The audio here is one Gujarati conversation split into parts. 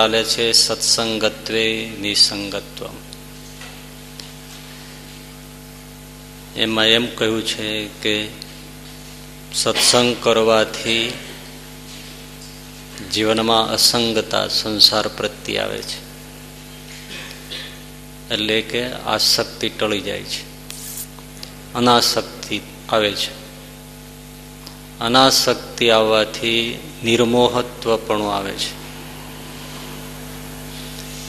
ચાલે છે સત્સંગત્વે નિસંગત્વ એમાં એમ કહ્યું છે કે સત્સંગ કરવાથી જીવનમાં અસંગતા સંસાર પ્રત્યે આવે છે. એટલે કે આસક્તિ ટળી જાય છે. અનાસક્તિ આવે છે. અનાસક્તિ આવવાથી નિર્મોહત્વ પણ આવે છે.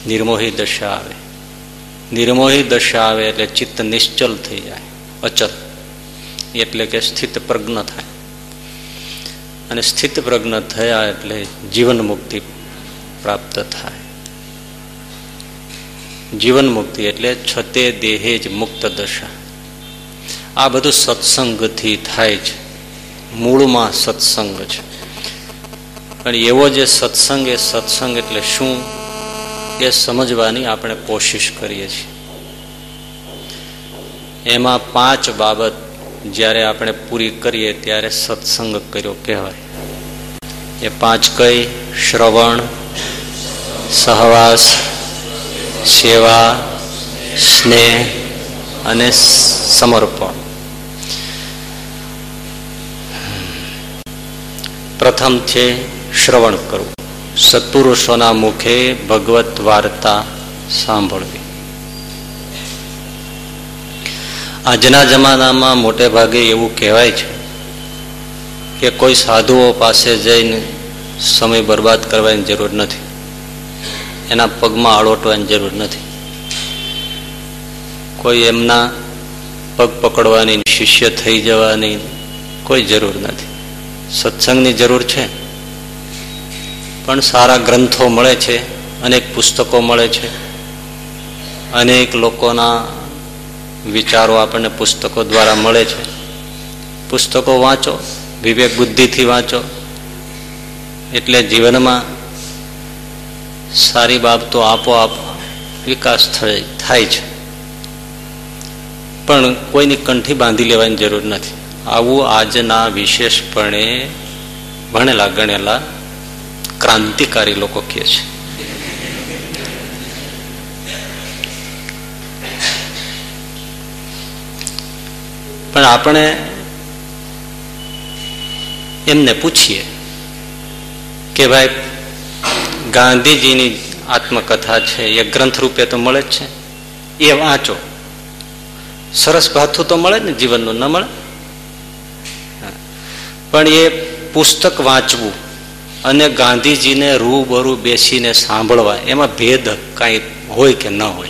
નિર્મોહી દશા આવે. નિર્મોહી દશા આવે એટલે ચિત્ત નિશ્ચલ થઈ જાય, અચલ. એટલે કે સ્થિત પ્રજ્ઞ થાય. અને સ્થિત પ્રજ્ઞ થયા એટલે જીવન મુક્તિ પ્રાપ્ત થાય. જીવન મુક્તિ એટલે છતે દેહે જ મુક્ત દશા. આ બધું સત્સંગથી થાય છે મૂળમાં સત્સંગ છે. પણ એવો જે સત્સંગ, એ સત્સંગ એટલે શું? એ સમજવાની આપણે કોશિશ કરીએ છીએ. એમાં પાંચ બાબત જ્યારે આપણે પૂરી કરીએ ત્યારે સત્સંગ કર્યો કહેવાય. એ પાંચ કઈ? શ્રવણ, સહવાસ, સેવા, સ્નેહ અને સમર્પણ. પ્રથમ છે શ્રવણ કરવું. સત્પુરુષોના મુખે ભગવત વાર્તા સાંભળવી. આજના જમાનામાં મોટે ભાગે એવું કહેવાય છે કે કોઈ સાધુઓ પાસે જઈને સમય બરબાદ કરવાની જરૂર નથી. એના પગમાં આળોટવાની જરૂર નથી. કોઈ એમના પગ પકડવાની, શિષ્ય થઈ જવાની કોઈ જરૂર નથી. સત્સંગની જરૂર છે. પણ સારા ગ્રંથો મળે છે, અનેક પુસ્તકો મળે છે. અનેક લોકોના વિચારો આપણને પુસ્તકો દ્વારા મળે છે. પુસ્તકો વાંચો, વિવેક બુદ્ધિથી વાંચો. એટલે જીવનમાં સારી બાબતો આપોઆપ વિકાસ થાય છે. પણ કોઈની કંઠી બાંધી લેવાની જરૂર નથી. આવું આજના વિશેષપણે ભણેલા ગણેલા ક્રાંતિકારી લોકો કહે છે. પણ આપણે એમને પૂછીએ કે ભાઈ, ગાંધીજીની આત્મકથા છે, એ ગ્રંથ રૂપે તો મળે જ છે. એ વાંચો. સરસ ભાથું તો મળે ને, જીવનનું ન મળે? પણ એ પુસ્તક વાંચવું અને ગાંધીજીને રૂબરૂ બેસીને સાંભળવા, એમાં ભેદ કાંઈ હોય કે ન હોય?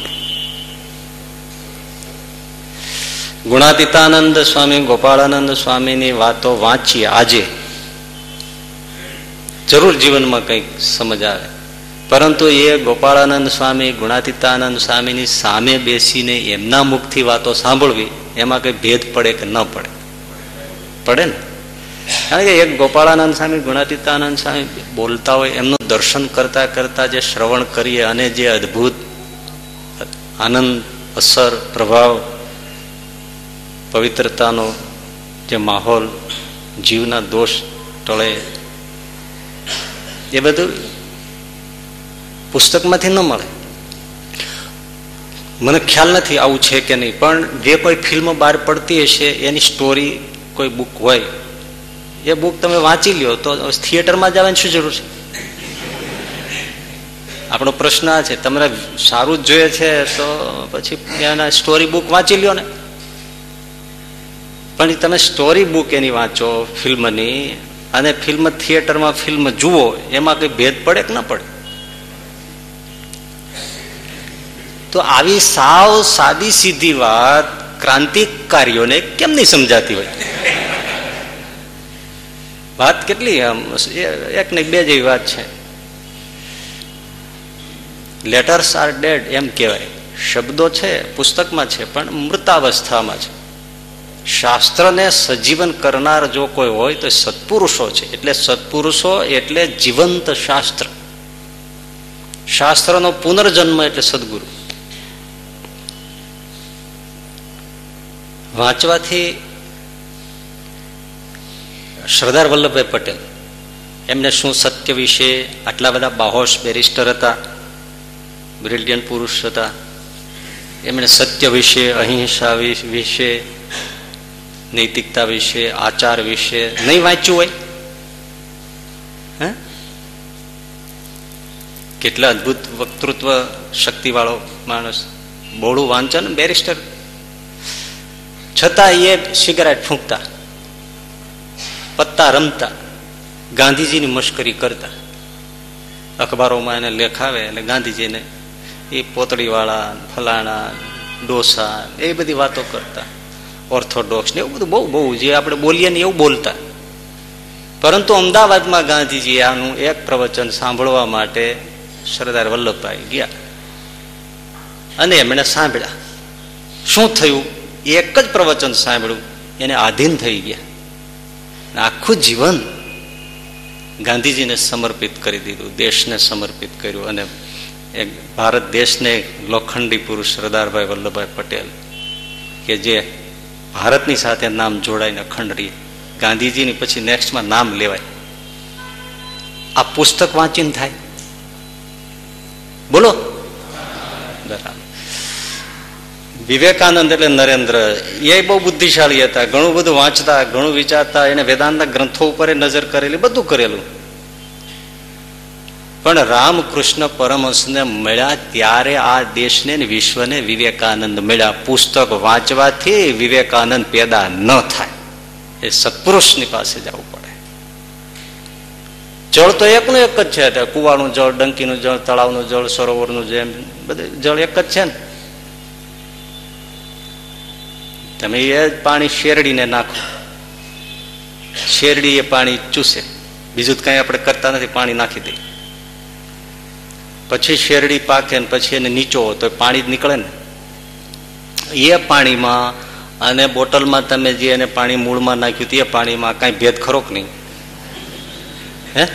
ગુણાતીતાનંદ સ્વામી, ગોપાળાનંદ સ્વામીની વાતો વાંચીએ આજે. જરૂર જીવનમાં કંઈક સમજ આવે. પરંતુ એ ગોપાળાનંદ સ્વામી, ગુણાતીતાનંદ સ્વામીની સામે બેસીને એમના મુખથી વાતો સાંભળવી, એમાં કંઈ ભેદ પડે કે ન પડે? પડે ને? કારણ કે એક ગોપાળાનંદ સ્વામી, ગુણાતીતાનંદ સ્વામી બોલતા હોય, એમનું દર્શન કરતા કરતા જે શ્રવણ કરીએ અને જે અદ્ભુત આનંદ, અસર, પ્રભાવ, પવિત્રતાનો જે માહોલ, જીવના દોષ ટળે, એ બધું પુસ્તકમાંથી ન મળે. મને ખ્યાલ નથી આવું છે કે નહીં, પણ જે કોઈ ફિલ્મ બહાર પડતી હશે, એની સ્ટોરી કોઈ બુક હોય એ બુક તમે વાંચી લ્યો તો થિયેટરમાં જવાની શું જરૂર છે? આપણો પ્રશ્ન આ છે તમને સારું જ જોઈએ છે તો પછી એના સ્ટોરી બુક વાંચી લ્યો ને. પણ તમે સ્ટોરી બુક એની વાંચો, ફિલ્મની, અને ફિલ્મ થિયેટરમાં ફિલ્મ જુઓ, એમાં કઈ ભેદ પડે કે ન પડે? તો આવી સાવ સાદી સીધી વાત ક્રાંતિકારીઓને કેમ નહીં સમજાતી હોય? વાત કેટલી એક ને બે જેવી વાત છે. લેટર્સ આર ડેડ એમ કહેવાય. શબ્દો છે, પુસ્તકમાં છે, પણ મૃતાવસ્થામાં છે. શાસ્ત્રને સજીવન કરનાર જો કોઈ હોય તો સત્પુરુષો છે. એટલે સત્પુરુષો એટલે જીવંત શાસ્ત્ર. શાસ્ત્રનો પુનર્જન્મ એટલે સદગુરુ. વાંચવાથી સરદાર વલ્લભભાઈ પટેલ, એમને શું સત્ય વિશે આટલા બધા બાહોશ બેરિસ્ટર હતા બ્રિલિયન્ટ પુરુષ હતા, એમણે સત્ય વિશે, અહિંસા વિશે, નૈતિકતા વિશે, આચાર વિશે નહીં વાંચ્યું હોય? હે? કેટલા અદભુત વક્તૃત્વ શક્તિવાળો માણસ, બોળું વાંચન બેરિસ્ટર. છતાં એ સિગારેટ ફૂંકતા. પત્તા રમતા, ગાંધીજીની મશ્કરી કરતા. અખબારોમાં એને લેખાવે એટલે ગાંધીજીને એ પોતળીવાળા, ફલાણા, ડોસા એ બધી વાતો કરતા. ઓર્થોડોક્સ ને એવું બધું બહુ બહુ, જે આપણે બોલીએ ને એવું બોલતા. પરંતુ અમદાવાદમાં ગાંધીજી આનું એક પ્રવચન સાંભળવા માટે સરદાર વલ્લભભાઈ ગયા. અને એમણે સાંભળ્યા. શું થયું? એક જ પ્રવચન સાંભળ્યું. એને આધીન થઈ ગયા. આખું જીવન ગાંધીજીને સમર્પિત કરી દીધું, દેશને સમર્પિત કર્યું અને ભારત દેશને લોખંડી પુરુષ સરદારભાઈ વલ્લભભાઈ પટેલ કે જે ભારતની સાથે નામ જોડાઈને અખંડ રહી ગાંધીજીની પછી નેક્સ્ટમાં નામ લેવાય. આ પુસ્તક વાંચીને થાય? બોલો. બરાબર. વિવેકાનંદ એટલે નરેન્દ્ર. એ બહુ બુદ્ધિશાળી હતા, ઘણું બધું વાંચતા, ઘણું વિચારતા, એને વેદાંતના ગ્રંથો ઉપર નજર કરેલી, બધું કરેલું. પણ રામકૃષ્ણ પરમહંસને મળ્યા ત્યારે આ દેશને વિશ્વને વિવેકાનંદ મળ્યા. પુસ્તક વાંચવાથી વિવેકાનંદ પેદા ન થાય. એ સત્પુરુષની પાસે જવું પડે. જળ તો એકનું એક જ છે કુવાનું જળ, ડંકીનું જળ, તળાવનું જળ, સરોવરનું જેમ, બધું જળ એક જ છે ને. તમે એ જ પાણી શેરડીને નાખો. શેરડી એ પાણી ચૂસે. બીજું કઈ આપણે કરતા નથી, પાણી નાખી દઈએ પછી શેરડી પાકે ને પછી એને નીચો તો પાણી જ નીકળે ને. એ પાણીમાં અને બોટલમાં તમે જે એને પાણી મૂળમાં નાખ્યું તે પાણીમાં કઈ ભેદ ખરો નહીં? હે?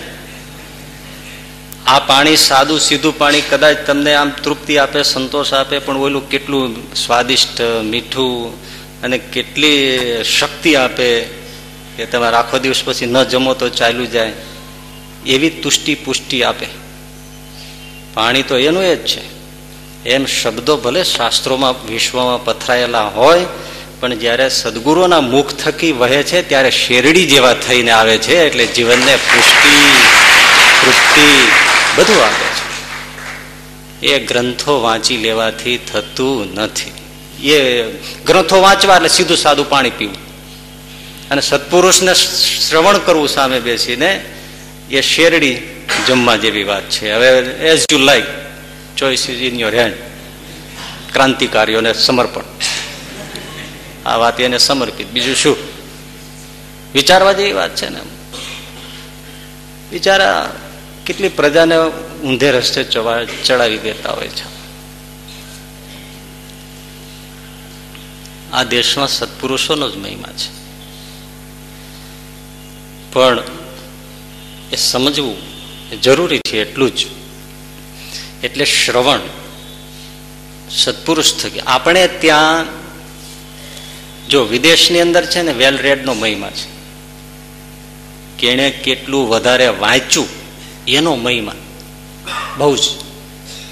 આ પાણી સાદું સીધું પાણી કદાચ તમને આમ તૃપ્તિ આપે, સંતોષ આપે, પણ ઓલું કેટલું સ્વાદિષ્ટ, મીઠું અને કેટલી શક્તિ આપે કે તમારે આખો દિવસ પછી ન જમો તો ચાલ્યું જાય. એવી તુષ્ટિ પુષ્ટિ આપે. પાણી તો એનું એ જ છે. એમ શબ્દો ભલે શાસ્ત્રોમાં, વિશ્વમાં પથરાયેલા હોય, પણ જ્યારે સદગુરુના મુખ થકી વહે છે, ત્યારે શેરડી જેવા થઈને આવે છે, એટલે જીવનને પુષ્ટિ, તૃપ્તિ બધું આપે છે. એ ગ્રંથો વાંચી લેવાથી થતું નથી. એ ગ્રંથો વાંચવા એટલે સીધું સાદું પાણી પીવું. અને સત્પુરુષને શ્રવણ કરવું સામે બેસીને એ શેરડી જમવા જેવી વાત છે. હવે as you like choice is in your hand ક્રાંતિકારીઓને સમર્પણ. આ વાત એને સમર્પિત. બીજું શું? વિચારવા જેવી વાત છે ને બિચારા કેટલી પ્રજાને ઊંધે રસ્તે ચડાવી દેતા હોય છે. આ દેશમાં સત્પુરુષોનો જ મહિમા છે. પણ એ સમજવું જરૂરી છે એટલું જ. એટલે શ્રવણ સત્પુરુષ થકી. આપણે ત્યાં જો વિદેશની અંદર છે ને વેલ રેડનો મહિમા છે. કેણે કેટલું વધારે વાંચ્યું એનો મહિમા. બહુ જ.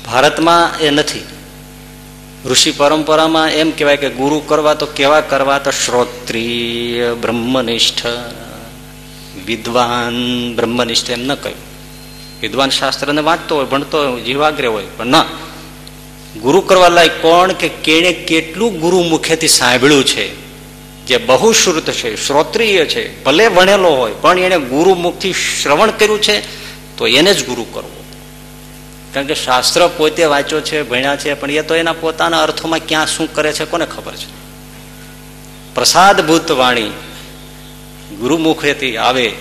ભારતમાં એ નથી. ઋષિ પરંપરામાં એમ કહેવાય કે ગુરુ કરવા તો કેવા કરવા તો શ્રોત્રિય બ્રહ્મનિષ્ઠ. વિદ્વાન બ્રહ્મનિષ્ઠ એમ ન કહ્યું. વિદ્વાન શાસ્ત્રને વાંચતો હોય, ભણતો હોય, જીવાગ્રે હોય, પણ ના. ગુરુ કરવા લાયક કોણ કે કેણે કેટલું ગુરુ મુખેથી સાંભળ્યું છે? જે બહુ શ્રુત છે, શ્રોત્રિય છે, ભલે ભણેલો હોય, પણ એને ગુરુ મુખથી શ્રવણ કર્યું છે, તો એને જ ગુરુ કરવો. કારણ કે શાસ્ત્ર પોતે વાંચ્યો છે, ભણ્યા છે, પણ એ તો એના પોતાના અર્થોમાં ક્યાં શું કરે છે કોને ખબર છે? પ્રસાદભૂત વાણી ગુરુમુખેથી આવે,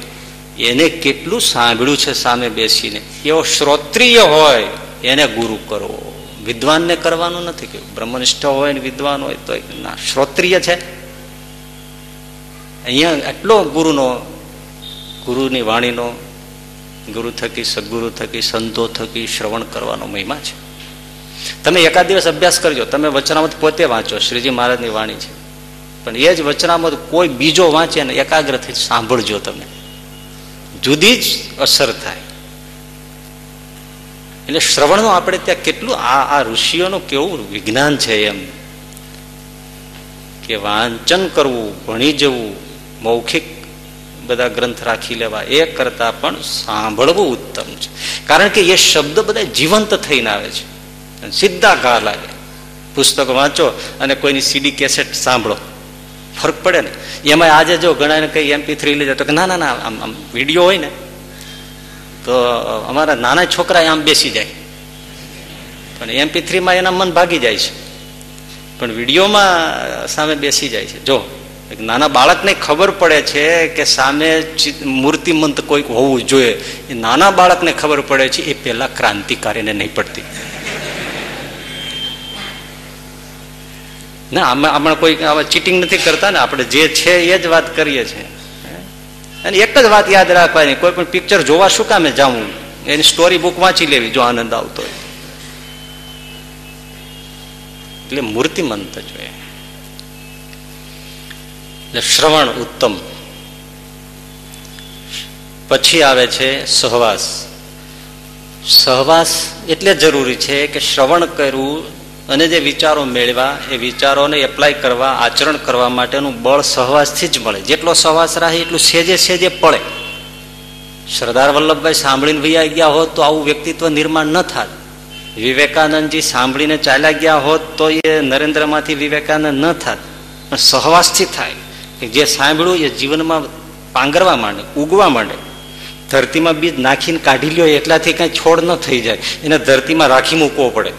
એને કેટલું સાંભળ્યું છે સામે બેસીને? એવો શ્રોત્રિય હોય, એને ગુરુ કરવો વિદ્વાનને કરવાનું નથી કે બ્રહ્મનિષ્ઠ હોય ને વિદ્વાન હોય તો ના, શ્રોત્રિય છે. અહીંયા એટલો ગુરુનો, ગુરુની વાણીનો ગુરુ થકી, સદગુરુ થકી, સંતો થકી શ્રવણ કરવાનો મહિમા છે. તમે એકાદ દિવસ અભ્યાસ કરજો. તમે વચનામત પોતે વાંચો. શ્રીજી મહારાજની વાણી છે. પણ એ જ વચનામત કોઈ બીજો વાંચે ને એકાગ્રથી સાંભળજો તમે. જુદી જ અસર થાય. એટલે શ્રવણનું આપણે ત્યાં કેટલું આ આ ઋષિઓનું કેવું વિજ્ઞાન છે એમ કે વાંચન કરવું, ભણી જવું, મૌખિક બધા ગ્રંથ રાખી લેવા, એ કરતા પણ સાંભળવું ઉત્તમ છે. કારણ કે એ શબ્દ બધા જીવંત થઈને આવે છે. સીધા ઘા લાગે. પુસ્તક વાંચો અને કોઈની સીડી કેસેટ સાંભળો. ફરક પડે ને. એમાં આજે જો ઘણા કઈ એમપી થ્રી લઈ જાય તો કે ના ના ના, આમ આમ વીડિયો હોય ને, તો અમારા નાના છોકરા આમ બેસી જાય. પણ એમપી થ્રીમાં એના મન ભાગી જાય છે. પણ વિડીયોમાં સામે બેસી જાય છે. જો નાના બાળકને ખબર પડે છે કે સામે મૂર્તિમંત કોઈક હોવું જોઈએ. એ નાના બાળકને ખબર પડે છે, એ પેલા ક્રાંતિકારીને નહીં પડતી. ના આમાં આપણે કોઈ આવા ચીટિંગ નથી કરતા ને, આપણે જે છે એ જ વાત કરીએ છીએ. અને એક જ વાત યાદ રાખવાની, કોઈ પણ પિક્ચર જોવા શું કામે જાવું એની સ્ટોરી બુક વાંચી લેવી, જો આનંદ આવતો હોય. એટલે મૂર્તિમંત જોઈએ એટલે શ્રવણ ઉત્તમ. પછી આવે છે સહવાસ. સહવાસ એટલે જરૂરી છે કે શ્રવણ કરવું અને જે વિચારો મેળવા, એ વિચારોને એપ્લાય કરવા, આચરણ કરવા માટેનું બળ સહવાસથી જ મળે. જેટલો સહવાસ રાખે એટલું સેજે સેજે પડે. સરદાર વલ્લભભાઈ સાંભળીને વૈયા ગયા હોત તો આવું વ્યક્તિત્વ નિર્માણ ન થાત. વિવેકાનંદજી સાંભળીને ચાલ્યા ગયા હોત તો એ નરેન્દ્રમાંથી વિવેકાનંદ ન થાત. પણ સહવાસથી થાય. જે સાંભળ્યું એ જીવનમાં પાંગરવા માંડે, ઉગવા માંડે. ધરતીમાં બીજ નાખીને કાઢી લ્યો, એટલાથી કઈ છોડ ન થઈ જાય. એને ધરતીમાં રાખી મૂકવો પડે.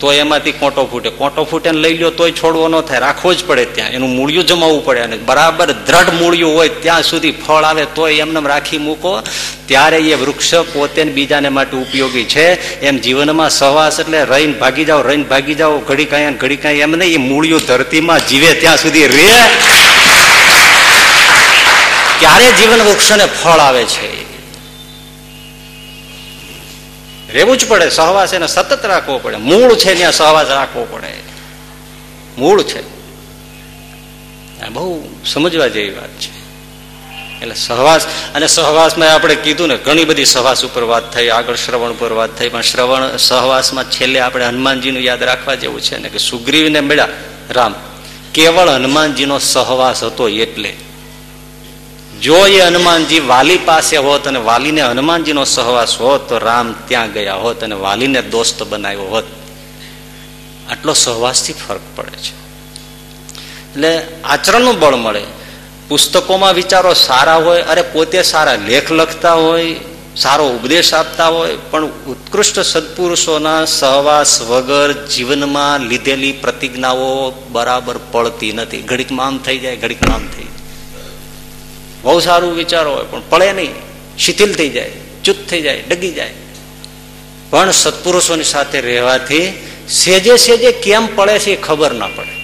તો એમાંથી કોટો ફૂટે. કોટો ફૂટે લઈ લ્યો, તોય છોડવો ન થાય. રાખવો જ પડે ત્યાં. એનું મૂળિયું જમાવવું પડે અને બરાબર દ્રઢ મૂળિયું હોય ત્યાં સુધી ફળ આવે, તોય એમને રાખી મૂકો. ત્યારે એ વૃક્ષ પોતે બીજાને માટે ઉપયોગી છે. એમ જીવનમાં સહવાસ એટલે રહીને ભાગી જાઓ, રહીને ભાગી જાઓ. ઘડી કાંઈ ઘડી કાંઈ એમ નહીં, એ મૂળિયું ધરતીમાં જીવે ત્યાં સુધી રે ક્યારે જીવન વૃક્ષને ફળ આવે છે. રહેવું જ પડે, સહવાસ એને સતત રાખવો પડે. મૂળ છે ત્યાં સહવાસ રાખવો પડે. મૂળ છે. બહુ સમજવા જેવી વાત છે. એટલે સહવાસ, અને સહવાસમાં આપણે કીધું ને, ઘણી બધી સહવાસ ઉપર વાત થઈ, આગળ શ્રવણ ઉપર વાત થઈ, પણ શ્રવણ સહવાસમાં છેલ્લે આપણે હનુમાનજીનું યાદ રાખવા જેવું છે ને કે સુગ્રીવને મળ્યા. રામ, કેવળ હનુમાનજીનો સહવાસ હતો એટલે. જો એ હનુમાનજી વાલી પાસે હોત અને વાલીને હનુમાનજીનો સહવાસ હોત, તો રામ ત્યાં ગયા હોત અને વાલીને દોસ્ત બનાવ્યો હોત. આટલો સહવાસથી ફરક પડે છે. એટલે આચરણનું બળ મળે. પુસ્તકોમાં વિચારો સારા હોય, અરે પોતે સારા લેખ લખતા હોય, સારો ઉપદેશ આપતા હોય, પણ ઉત્કૃષ્ટ સત્પુરુષોના સહવાસ વગર જીવનમાં લીધેલી પ્રતિજ્ઞાઓ બરાબર પડતી નથી. ઘડીકમાં આમ થઈ જાય, ઘડીકમાં આમ થઈ જાય. બહુ સારું વિચારો હોય, પણ પડે નહીં. શિથિલ થઈ જાય, ચૂત થઈ જાય, ડગી જાય. પણ સત્પુરુષોની સાથે રહેવાથી સેજે સેજે કેમ પડે છે એ ખબર ના પડે.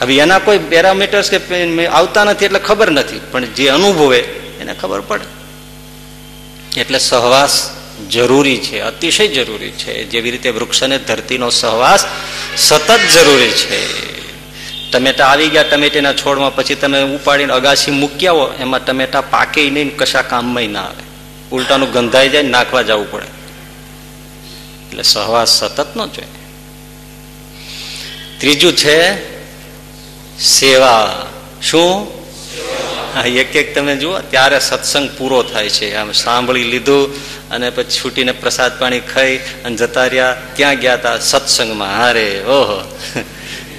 હવે એના કોઈ પેરામીટર્સ કે આવતા નથી એટલે ખબર નથી, પણ જે અનુભવે એને ખબર પડે. એટલે સહવાસ જરૂરી છે, અતિશય જરૂરી છે. જેવી રીતે વૃક્ષ અને ધરતીનો સહવાસ સતત જરૂરી છે. ટમેટા આવી ગયા ટમેટીના છોડમાં પછી તમે ઉપાડીને અગાસી મૂકી આવો એમાં ટમેટા પાકે નહીં કશા કામમાં ના આવે. ઉલટાનું ગંધાઈ જાય નાખવા જવું પડે. એટલે સહવાસ સતત નો જોઈએ. ત્રીજું છે સેવા. શું? એક એક તમે જુઓ, ત્યારે સત્સંગ પૂરો થાય છે. આમ સાંભળી લીધું અને પછી છૂટીને પ્રસાદ પાણી ખાઈ અને જતા રહ્યા ક્યાં ગયા હતા સત્સંગમાં. હારે, ઓહો.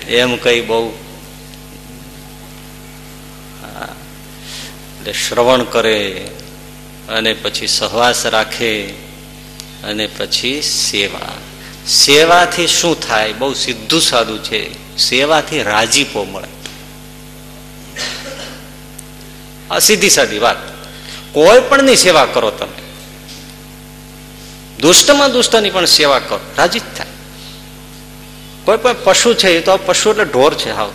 એમ કઈ બહુ એટલે શ્રવણ કરે અને પછી સહવાસ રાખે અને પછી સેવા. સેવાથી શું થાય? બહુ સીધું સાદું છે. સેવાથી રાજીપો મળે. આ સીધી સાદી વાત. કોઈ પણ ની સેવા કરો તમે. દુષ્ટમાં દુષ્ટની પણ સેવા કરો. રાજી જ થાય. કોઈ પણ પશુ છે એ તો પશુ એટલે ઢોર છે, હાવ.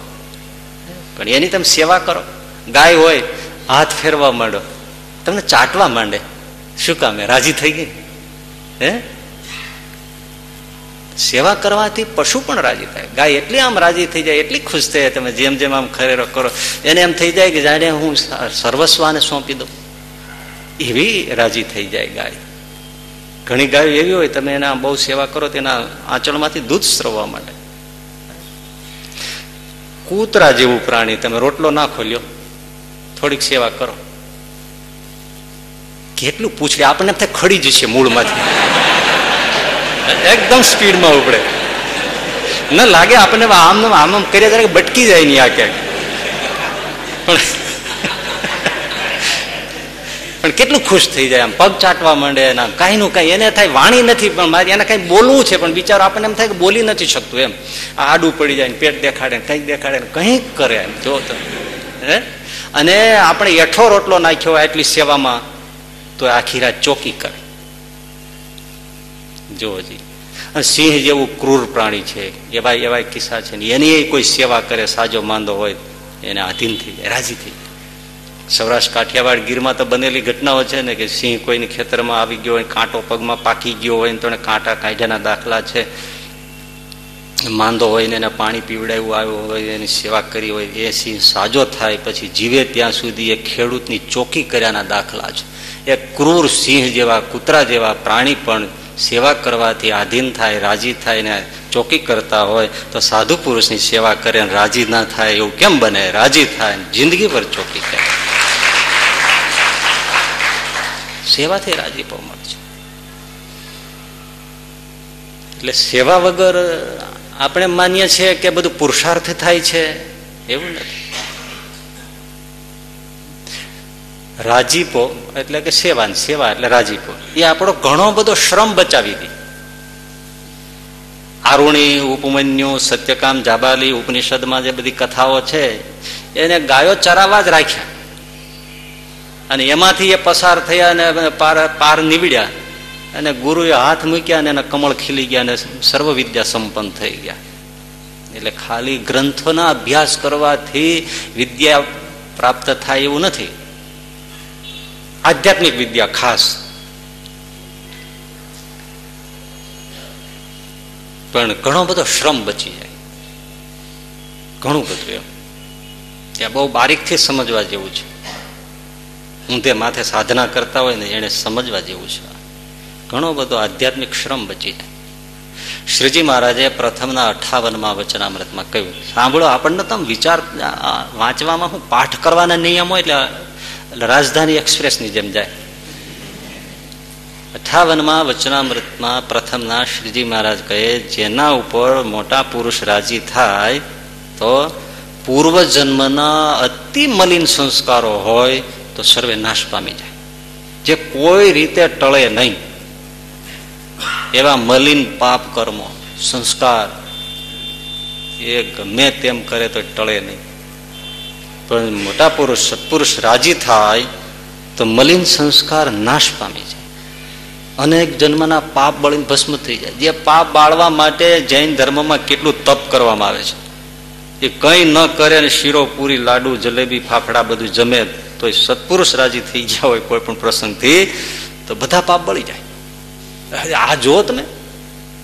પણ એની તમે સેવા કરો. ગાય હોય હાથ ફેરવા માંડો. તમને ચાટવા માંડે. શું કામે રાજી થઈ ગઈ? હે? સેવા કરવાથી પશુ પણ રાજી થાય. ગાય એટલી આમ રાજી થઈ જાય, એટલી ખુશ થાય. તમે જેમ જેમ આમ ખરેરો કરો, એને એમ થઈ જાય કે જાણે હું સર્વસ્વાને સોંપી દઉં. એવી રાજી થઈ જાય ગાય. ઘણી ગાયો એવી હોય, તમે એના બહુ સેવા કરો તેના આંચળમાંથી દૂધ સ્રવવા માટે કૂતરા જેવું પ્રાણી તમે રોટલો ના ખોલ્યો. થોડીક સેવા કરો. કેટલું પૂછડે આપણને થાય ખડી જશે મૂળમાંથી. એકદમ સ્પીડમાં ઉપડે. ન લાગે આપણને આમ આમ આમ કર્યા ત્યારે બટકી જાય નહીં આ ક્યાંક. પણ કેટલું ખુશ થઈ જાય આમ, પગ ચાટવા માંડે એના કાંઈ નું કાંઈ, એને થાય વાણી નથી, પણ મારે એને કાંઈ બોલવું છે, પણ બિચારો આપણને એમ થાય કે બોલી નથી શકતું એમ. આડું પડી જાય પેટ દેખાડે કંઈક દેખાડે કંઈક કરે એમ. જો તમે હે? અને આપણે એઠો રોટલો નાખ્યો હોય એટલી સેવામાં, તો આખી રાત ચોકી કરે. જો. હજી સિંહ જેવું ક્રૂર પ્રાણી છે એવા એવા કિસ્સા છે એની કોઈ સેવા કરે, સાજો માંદો હોય, એને આધીન થઈ જાય, રાજી થઈ જાય. સૌરાષ્ટ્ર કાઠિયાવાડ ગીરમાં તો બનેલી ઘટનાઓ છે ને કે સિંહ કોઈની ખેતરમાં આવી ગયો હોય, કાંટો પગમાં પાકી ગયો હોય ને તો કાંટા કાઢ્યાના દાખલા છે. માંદો હોય ને એને પાણી પીવડાવ્યું, આવ્યું હોય, એની સેવા કરી હોય, એ સિંહ સાજો થાય, પછી જીવે ત્યાં સુધી એ ખેડૂતની ચોકી કર્યાના દાખલા છે. એ ક્રૂર સિંહ જેવા, કૂતરા જેવા પ્રાણી પણ સેવા કરવાથી આધીન થાય, રાજી થાય ને ચોકી કરતા હોય, તો સાધુ પુરુષની સેવા કરે રાજી ના થાય, એવું કેમ બને? રાજી થાય જિંદગી પર ચોકી કરે. સેવાથી રાજીપો મળે છે. એટલે સેવા વગર આપણે માનીએ છીએ કે બધું પુરુષાર્થ થાય છે? એવું નથી. રાજીપો એટલે કે સેવા સેવા એટલે રાજીપો. એ આપણો ઘણો બધો શ્રમ બચાવી દે. આરુણી, ઉપમન્યુ, સત્યકામ, જાબાલી, ઉપનિષદમાં જે બધી કથાઓ છે, એને ગાયો ચરાવવા જ રાખ્યા. અને એમાંથી એ પસાર થયા અને પાર પાર નીવડ્યા. અને ગુરુએ હાથ મૂક્યા અને એના કમળ ખીલી ગયા અને સર્વ વિદ્યા સંપન્ન થઈ ગયા. એટલે ખાલી ગ્રંથોના અભ્યાસ કરવાથી વિદ્યા પ્રાપ્ત થાય એવું નથી. આધ્યાત્મિક વિદ્યા ખાસ. પણ ઘણો બધો શ્રમ બચી જાય. ઘણું બધું એમ. ત્યાં બહુ બારીકથી સમજવા જેવું છે. હું તે માથે સાધના કરતા હોય ને એને સમજવા જેવું છે. ઘણો બધો આધ્યાત્મિક શ્રમ બચી જાય. શ્રીજી મહારાજે પ્રથમના અઠાવનમાં વચનામૃતમાં કહ્યું, સાંભળો, આપણને તમે વિચાર વાંચવામાં હું પાઠ કરવાના નિયમો એટલે રાજધાની એક્સપ્રેસની જેમ જાય. અઠાવનમાં વચનામૃતમાં પ્રથમના શ્રીજી મહારાજ કહે, જેના ઉપર મોટા પુરુષ રાજી થાય, તો પૂર્વ જન્મના અતિ મલિન સંસ્કારો હોય, તો સર્વે નાશ પામી જાય. જે કોઈ રીતે ટળે નહીં એવા મલિન પાપ કર્મો, સંસ્કાર, એ ગમે તેમ કરે તો ટળે નહીં. પણ મોટા પુરુષ, સત્પુરુષ રાજી થાય તો મલિન સંસ્કાર નાશ પામી જાય. અનેક જન્મના પાપ બળીને ભસ્મ થઈ જાય. જે પાપ બાળવા માટે જૈન ધર્મમાં કેટલું તપ કરવામાં આવે છે. એ કંઈ ન કરે અને શીરો, પૂરી, લાડુ, જલેબી, ફાફડા બધું જમે તો સત્પુરુષ રાજી થઈ ગયા હોય કોઈ પણ પ્રસંગથી, તો બધા પાપ બળી જાય. આ જો તમે.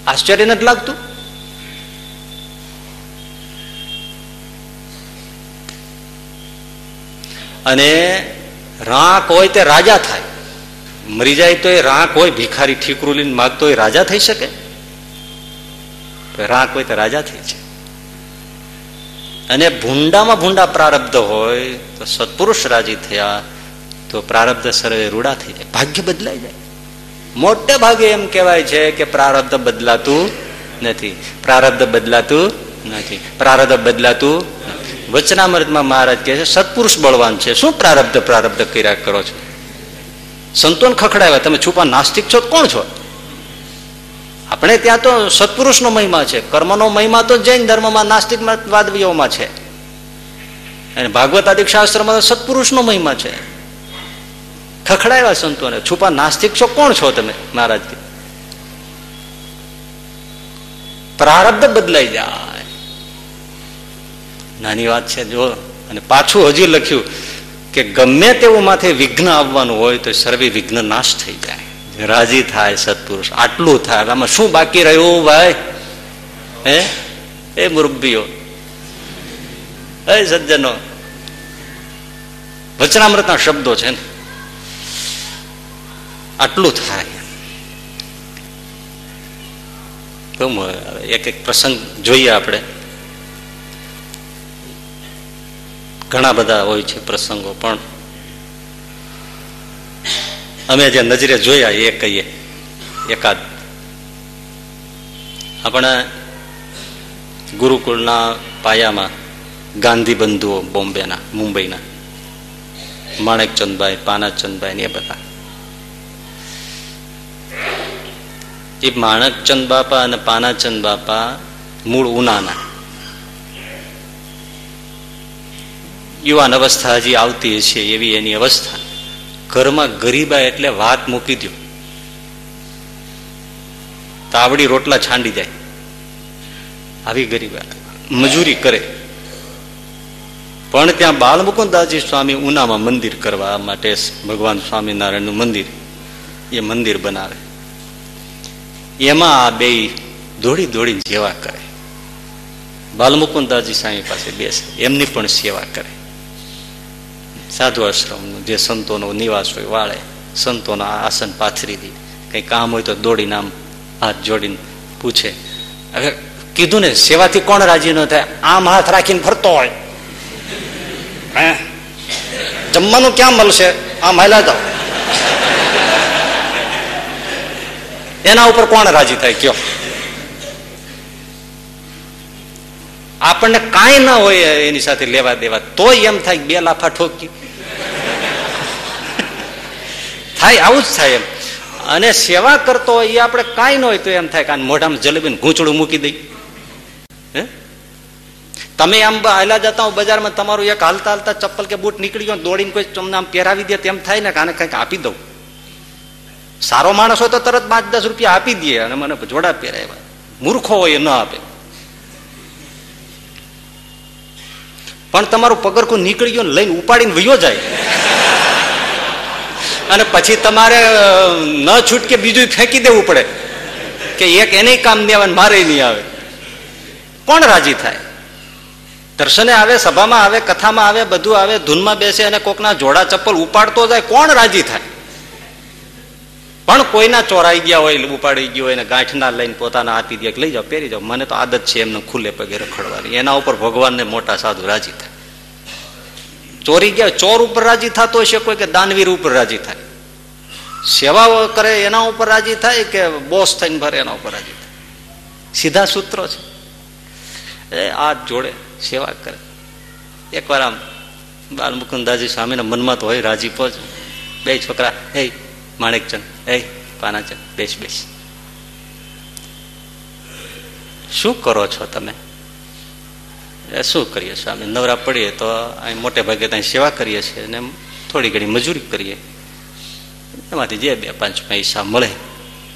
આશ્ચર્ય નથી લાગતું? અને રાંક હોય તે રાજા થાય. મરી જાય તો એ રાક હોય, ભિખારી ઠીકરું લઈને માગતો હોય રાજા થઈ શકે. રાંક હોય તો રાજા થઈ છે અને ભૂંડામાં ભૂંડા પ્રારબ્ધ હોય, તો સત્પુરુષ રાજી થયા, તો પ્રારબ્ધ સર્વે રૂડા થઈ જાય. ભાગ્ય બદલાઈ જાય. મોટે ભાગે એમ કહેવાય છે કે પ્રારબ્ધ બદલાતું નથી. પ્રારબ્ધ બદલાતું નથી. પ્રારબ્ધ બદલાતું વચનામૃતમાં મહારાજ કહે છે, સત્પુરુષ બળવાન છે. શું પ્રારબ્ધ પ્રારબ્ધ કર્યા કરો છો? સંતોન ખખડાવ્યા, તમે છુપા નાસ્તિક છો? કોણ છો? આપણે ત્યાં તો સત્પુરુષનો મહિમા છે. કર્મનો મહિમા તો જૈન ધર્મમાં નાસ્તિક વાદવીઓમાં છે. અને ભાગવતાદિક શાસ્ત્રમાં સત્પુરુષનો મહિમા છે. ખખડાવ્યા સંતોને. છુપા નાસ્તિક છો કોણ છો તમે મહારાજ પ્રારબ્ધ બદલાઈ જાય. નાની વાત છે, જો, અને પાછું હજી લખ્યું કે ગમે તેવું માથે વિઘ્ન આવવાનું હોય તો સર્વે વિઘ્ન નાશ થઈ જાય. રાજી થાય સત્પુરુષ, આટલું થાય. આમાં શું બાકી રહ્યું ભાઈ? હે? એ મુરબ્બીઓ. એ સજ્જનો. વચનામૃતના શબ્દો છે ને. આટલું થાય. એક એક પ્રસંગ જોઈએ આપણે. ઘણા બધા હોય છે પ્રસંગો, પણ અમે જે નજરે જોયા એ કહીએ. એકાદ. આપણા ગુરુકુળના પાયામાં ગાંધી બંધુઓ બોમ્બેના, મુંબઈના. માણેકચંદભાઈ, પાનાચંદભાઈ ને એ બધા. એ માણકચંદ બાપા અને પાનાચંદ બાપા મૂળ ઉનાના. યુવાન અવસ્થા હજી આવતી છે એવી એની અવસ્થા. ઘરમાં ગરીબા એટલે વાત મૂકી દો તાવડી રોટલા છાંડી જાય. આવી ગરીબા. મજૂરી કરે. પણ ત્યાં બાલ મુકુદાસજી સ્વામી ઉનામાં મંદિર કરવા માટે ભગવાન સ્વામિનારાયણનું મંદિર, એ મંદિર બનાવે. એમાં આ બે દોડી દોડી સેવા કરે. બાલમુકુદાસજી સ્વામી પાસે બેસે, એમની પણ સેવા કરે. સાધુ આશ્રમનું જે સંતોનો નિવાસ હોય, વાળે સંતોના આસન પાથરી દે કઈ કામ હોય તો દોડીને આમ હાથ જોડીને પૂછે, હવે કીધું ને, સેવાથી કોણ રાજી ન થાય? આમ હાથ રાખીને ફરતો હોય. જમવાનું ક્યાં મળશે? આમ હાલા તો એના ઉપર કોણ રાજી થાય? કયો. આપણને કાંઈ ના હોય એની સાથે લેવા દેવા, તોય એમ થાય બે લાફા ઠોકી. થાય, આવું જ થાય એમ. અને સેવા કરતો હોય એ આપણે કાંઈ ન હોય તો એમ થાય કે મોઢામાં જલેબીને ઘૂંચડું મૂકી દઈ. તમે આમ હાલા જતા હો બજારમાં, તમારું એક હાલતા હાલતા ચપ્પલ કે બૂટ નીકળી ગયો દોડીને કોઈ તમને આમ પહેરાવી દે તેમ થાય ને કાને કંઈક આપી દઉં. સારો માણસ હોય તો તરત પાંચ દસ રૂપિયા આપી દે અને મને જોડા પહેરાવ્યા. મૂર્ખો હોય ન આપે. પણ તમારું પગરખું નીકળી ગયું લઈને ઉપાડીને વયો જાય. અને પછી તમારે ન છૂટકે બીજું ફેંકી દેવું પડે કે એક એને કામ નહીં આવે મારે નહીં આવે. કોણ રાજી થાય? દર્શને આવે, સભામાં આવે, કથામાં આવે, બધું આવે, ધૂનમાં બેસે અને કોકના જોડા ચપ્પલ ઉપાડતો જાય, કોણ રાજી થાય? પણ કોઈના ચોરાઈ ગયા હોય ઉપાડી ગયો હોય ગાંઠના લઈને પોતાના આપી દે લઈ જાઓ, પહેરી જાઓ. મને તો આદત છે એમને ખુલ્લે પગે રખડવાની. એના ઉપર ભગવાનને મોટા સાધુ રાજી થાય. ચોરી ગયા ચોર ઉપર રાજી થતો હશે કોઈ કે દાનવીર ઉપર રાજી થાય. સેવા કરે એના ઉપર રાજી થાય કે બોસ થઈને ભરે એના ઉપર રાજી થાય. સીધા સૂત્રો છે. એ આ જોડે સેવા કરે. એકવાર આમ બાલ મુકુંદાજી સ્વામીના મનમાં તો હોય રાજીપો પહોંચ બે છોકરા, હે માણેકચંદ એ પાનાચંદ બેસ બેસ. શું કરો છો તમે? શું કરીએ સ્વામી નવરા પડીએ તો અહીં મોટે ભાગે ત્યાં સેવા કરીએ છીએ અને થોડી ઘણી મજૂરી કરીએ. એમાંથી જે બે, પાંચ પૈસા મળે,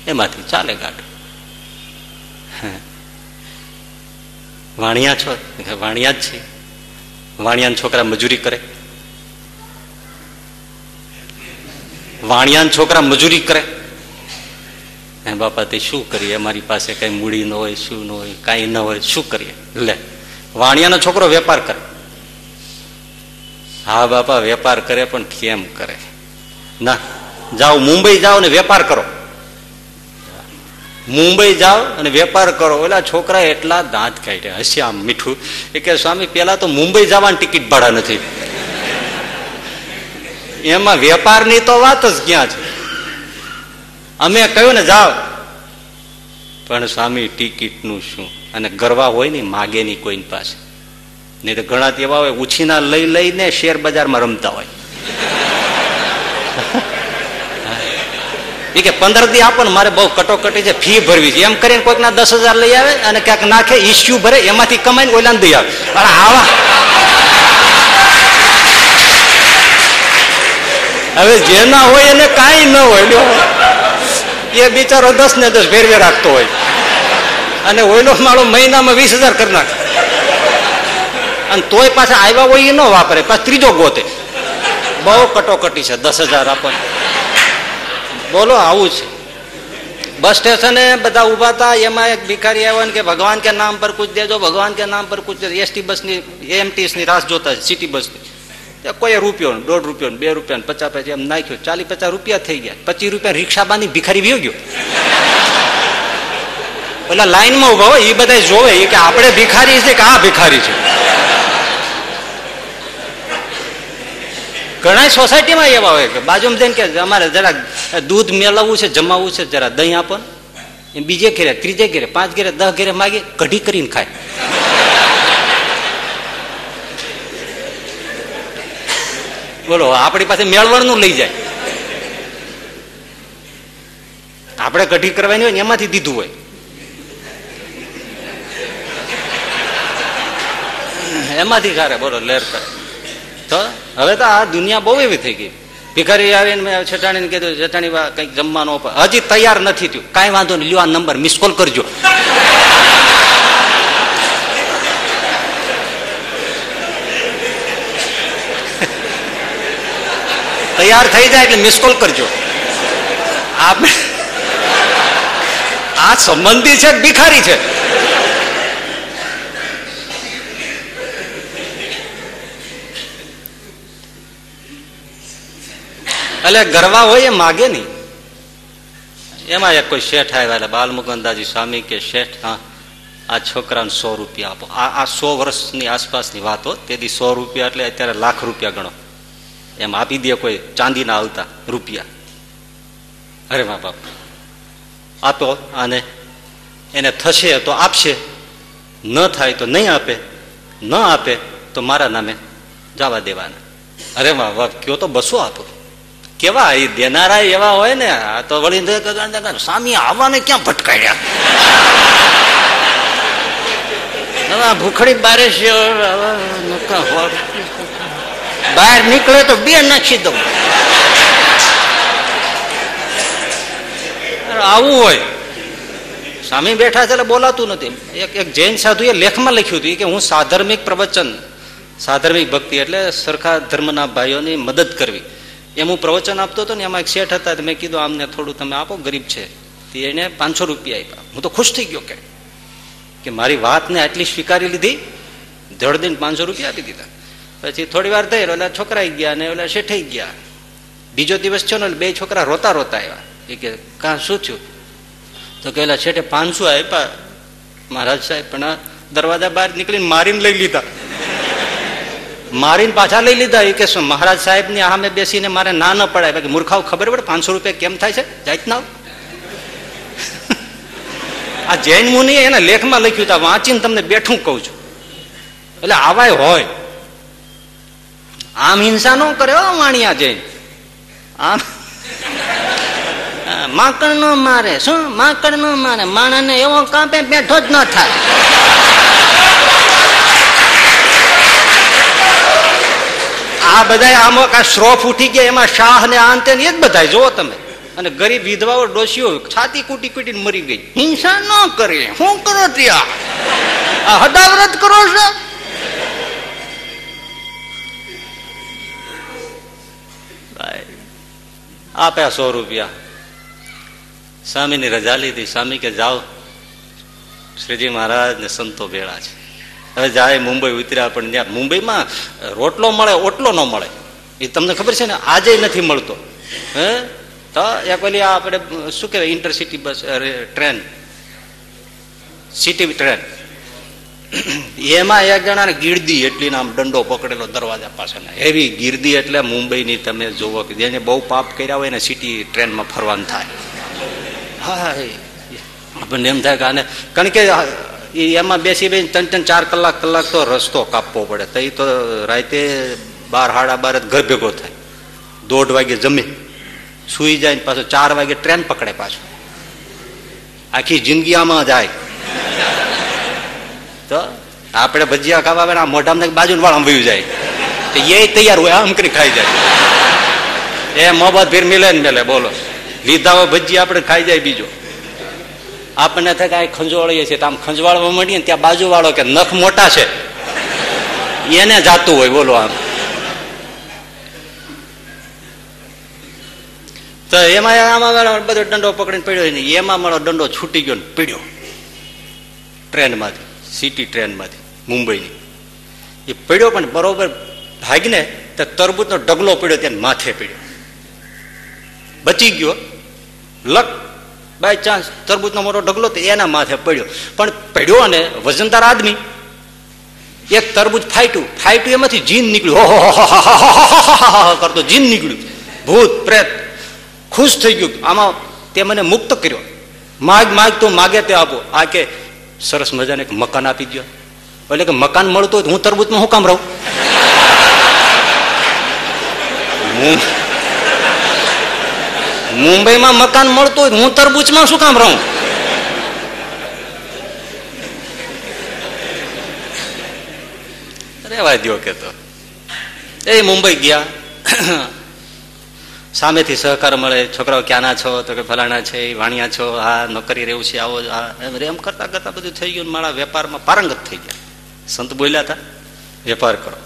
એમાંથી ચાલે ગાઢ. વાણિયા છો? વાણિયા જ છે. વાણિયાના છોકરા મજૂરી કરે. વાણિયાના છોકરા મજૂરી કરે. એ બાપા, તે શું કરીએ? અમારી પાસે કઈ મૂડી ન હોય, શું ન હોય, કાંઈ ન હોય, શું કરીએ? લે, વાણિયાનો છોકરો વેપાર કરે. હા બાપા, વેપાર કરે પણ કેમ કરે? ના, જાઓ, મુંબઈ જાઓ ને વેપાર કરો. મુંબઈ જાઓ અને વેપાર કરો. એટલે છોકરા એટલા દાંત કાઢ્યા. હશે આમ મીઠું. એ કે, સ્વામી પેલા તો મુંબઈ જવાની ટિકિટ ભાડા નથી. એમાં વેપારની તો વાત જ ક્યાં છે? અમે કહ્યું ને, જાઓ. પણ સ્વામી, ટિકિટનું શું? અને ગરવા હોય ને, માગે નહીં કોઈની પાસે. નહીં તો ઘણા એવા હોય, ઉછીના લઈ લઈને શેર બજારમાં રમતા હોય. એ કે, પંદર દી આપો ને, મારે બહુ કટોકટી છે, ફી ભરવી છે. એમ કરીને કોઈકના દસ હજાર લઈ આવે અને ક્યાંક નાખે ઇસ્યુ ભરે, એમાંથી કમાઈને ઓલાને દઈ આવે. આવા. હવે જેના હોય એને કાંઈ ન હોય. એ બિચારો દસ ને દસ ભેરવે રાખતો હોય. અને ઓઈલો માળો મહિનામાં વીસ હજાર કરી નાખે. અને તોય પાછા આવ્યા હોય એ ન વાપરે. પાછા ત્રીજો ગોતે. બહુ કટોકટી છે, દસ હજાર આપણને બોલો, આવું છે. બસ સ્ટેશને બધા ઊભા હતા. એમાં એક ભિખારી આવ્યો ને કે ભગવાન કે નામ પર કુછ દેજો, ભગવાન કે નામ પર કુછ દેજો. એસટી બસની એમટીએસની રાસ જોતા છે સિટી બસની. કોઈ રૂપિયો દોઢ રૂપિયો બે રૂપિયા પચાસ પૈસા એમ નાખ્યો. ચાલી પચાસ રૂપિયા થઈ ગયા. પચીસ રૂપિયા રિક્ષા બાંધી ભિખારી વી ગયો. પેલા લાઈનમાં ઊભા હોય એ બધા જોવે કે આપણે ભિખારી છે કે આ ભિખારી છે? ઘણા સોસાયટીમાં એવા હોય કે બાજુમાં જઈને કે અમારે જરા દૂધ મેળવવું છે, જમાવવું છે, જરા દહીં આપો બીજે ઘેરે, ત્રીજે ઘેરે, પાંચ ઘેરે, દસ ઘેરે માગે કઢી કરીને ખાય. બોલો, આપણી પાસે મેળવણનું લઈ જાય. આપણે કઢી કરવાની હોય ને, એમાંથી દીધું હોય. એમાંથી ખારે બોલો, લેર કરે. તો હવે તો આ દુનિયા બહુ એવી થઈ ગઈ. ભિખારી આવીને મેં છટાણીને કીધું, છેટાણી કંઈક જમવાનું હજી તૈયાર નથી થયું. કાંઈ વાંધો નહીં, લ્યો આ નંબર મિસ કોલ કરજો. તૈયાર થઈ જાય એટલે મિસકોલ કરજો. આપણે આ સંબંધી છે, ભિખારી છે. એટલે ગરવા હોય એ માગે નહીં. એમાં એક કોઈ શેઠ આવ્યા એટલે બાલમુકંદાજી સ્વામી કે, શેઠ, હા, આ છોકરાને સો રૂપિયા આપો. આ આ સો વર્ષની આસપાસની વાતો તેથી સો રૂપિયા એટલે અત્યારે લાખ રૂપિયા ગણો. એમ આપી દે કોઈ ચાંદીના આવતા રૂપિયા. અરે મા બાપ. આપો આને એને થશે તો આપશે. ન થાય તો નહીં આપે, ન આપે તો મારા નામે જવા દેવાના. અરે મા બાપ કયો તો બસો આપો. કેવા એ દેનારા એવા હોય ને, આ તો વળી સામી આવવાને ક્યાં ભટકાડ્યા ભૂખડી બારે છે બહાર નીકળે તો બે નાખી દઉં. આવું હોય. સ્વામી બેઠા છે એટલે બોલાતું નથી. એક એક જૈન સાધુ એ લેખમાં લખ્યું હતું કે હું સાધર્મિક પ્રવચન સાધર્મિક ભક્તિ એટલે સરખા ધર્મના ભાઈઓની મદદ કરવી. એમ હું પ્રવચન આપતો હતો ને એમાં એક શેઠ હતા મેં કીધું આમને થોડું તમે આપો ગરીબ છે. એને પાંચસો રૂપિયા આપ્યા. હું તો ખુશ થઈ ગયો કે મારી વાતને આટલી સ્વીકારી લીધી. જળ દઈને પાંચસો રૂપિયા આપી દીધા. પછી થોડી વાર થઈ ઓલા છોકરા ગયા ને ઓલા શેઠાઈ ગયા. બીજો દિવસ છે ને બે છોકરા રોતા રોતા આવ્યા. એ કે, કાં, શું થયું? તો કે ઓલા શેઠે પાંચસો આપ્યા. મહારાજ સાહેબ, પણ દરવાજા બહાર નીકળીને મારીને લઈ લીધા. મારીને પાછા લઈ લીધા. એ કે, શું મહારાજ સાહેબની સામે બેસીને મારે ના ન પડાય? બાકી મૂર્ખાઓ, ખબર પડે? પાંચસો રૂપિયા કેમ થાય છે? જાત ના આ જૈન મુનિ એના લેખમાં લખ્યું હતું વાંચીને તમને બેઠું કહું છું. એટલે આવાય હોય. આમ હિંસા ન કરે હો વાણિયા જૈન. આમ માકડ નો મારે, શું? માકડ નો મારે. માણસને એવો કાપે બેઠો જ ન થાય. આ બધા આમાં કા શ્રોફ ઉઠી ગયા, એમાં શાહ ને આંતે ને એ જ બધા જોવો તમે. અને ગરીબ વિધવાઓ ડોસીઓ છાતી કૂટી કૂટીને મરી ગઈ. હિંસા ન કરે. શું કરો ત્યાં? હદાવ્રત કરો છો? આપ્યા સો રૂપિયા. સ્વામીની રજા લીધી. સ્વામી કે, જાઓ, શ્રીજી મહારાજ ને સંતો ભેળા છે. હવે જાય મુંબઈ ઉતર્યા, પણ ત્યાં મુંબઈમાં રોટલો મળે, ઓટલો ન મળે. એ તમને ખબર છે ને? આજે નથી મળતો. હે? તો એક પેલી આપણે શું કહેવાય? Intercity bus train city train એમાં એક જણાને ગીરદી એટલી આમ દંડો પકડેલો દરવાજા પાસે એવી ગીરદી એટલે મુંબઈની તમે જોવો કે જેને બહુ પાપ કર્યા હોય ને સિટી ટ્રેનમાં ફરવાનું થાય. હા આપણને એમ થાય કે આને, કારણ કે એમાં બેસી બેસી ત્રણ ત્રણ ચાર કલાક કલાક તો રસ્તો કાપવો પડે. તો એ તો રાતે બાર હાડા બાર ઘર ભેગો થાય. દોઢ વાગે જમે. સુઈ જાય પાછો ચાર વાગે ટ્રેન પકડે પાછો. આખી જિંદગી આમાં જાય. તો આપણે ભજીયા ખાવા આવે આ મોઢામાં બાજુ વાળા વયું જાય. તો એ તૈયાર હોય, આમ કરી ખાઈ જાય. એ મોહબત ફીર મિલે ને મેલે, બોલો. લીધા હોય ભજી આપણે ખાઈ જાય બીજો. આપણને થાય કે આ ખંજવાળીએ છીએ આમ ખંજવાળવા મળીએ ત્યાં બાજુવાળો કે નખ મોટા છે. એને જાતું હોય, બોલો આમ. તો એમાં આમાં બધો દંડો પકડીને પડ્યો ને, એમાં મારો દંડો છૂટી ગયો ને, પીડ્યો. ટ્રેનમાંથી. સિટી ટ્રેનમાંથી મુંબઈની એ પડ્યો પણ બરોબર ભાગીને તો તરબૂચનો ડગલો પડ્યો ત્યાં માથે પડ્યો બચી ગયો લક બાય ચાન્સ તરબૂચનો મોટો ઢગલો તો એના માથે પડ્યો પણ પડ્યો અને વજનદાર આદમી એક તરબૂચ ફાટ્યું ફાટ્યું એમાંથી જીન નીકળ્યું હો કરતો જીન નીકળ્યું ભૂત પ્રેત ખુશ થઈ ગયું આમાં તે મને મુક્ત કર્યો માગ માગ તો માગે તે આપો આ કે સરસ મજાને એક મકાન આપી દો એટલે કે મકાન મળતું હોય હું તરબૂચમાં હું કામ રહું? મુંબઈમાં મકાન મળતું હોય હું તરબૂચમાં શું કામ રહું? રેવા દો કે તો. એ મુંબઈ ગયા. સામેથી સહકાર મળે, છોકરાઓ ક્યાંના છો, તો કે ફલાણા છે વાણિયા છો, હા, નોકરી રહેવું છે, આવો હા, એમ કરતા કરતા બધું થઈ ગયું મારા વેપારમાં પારંગત થઈ ગયા. સંત બોલ્યા હતા, વેપાર કરો.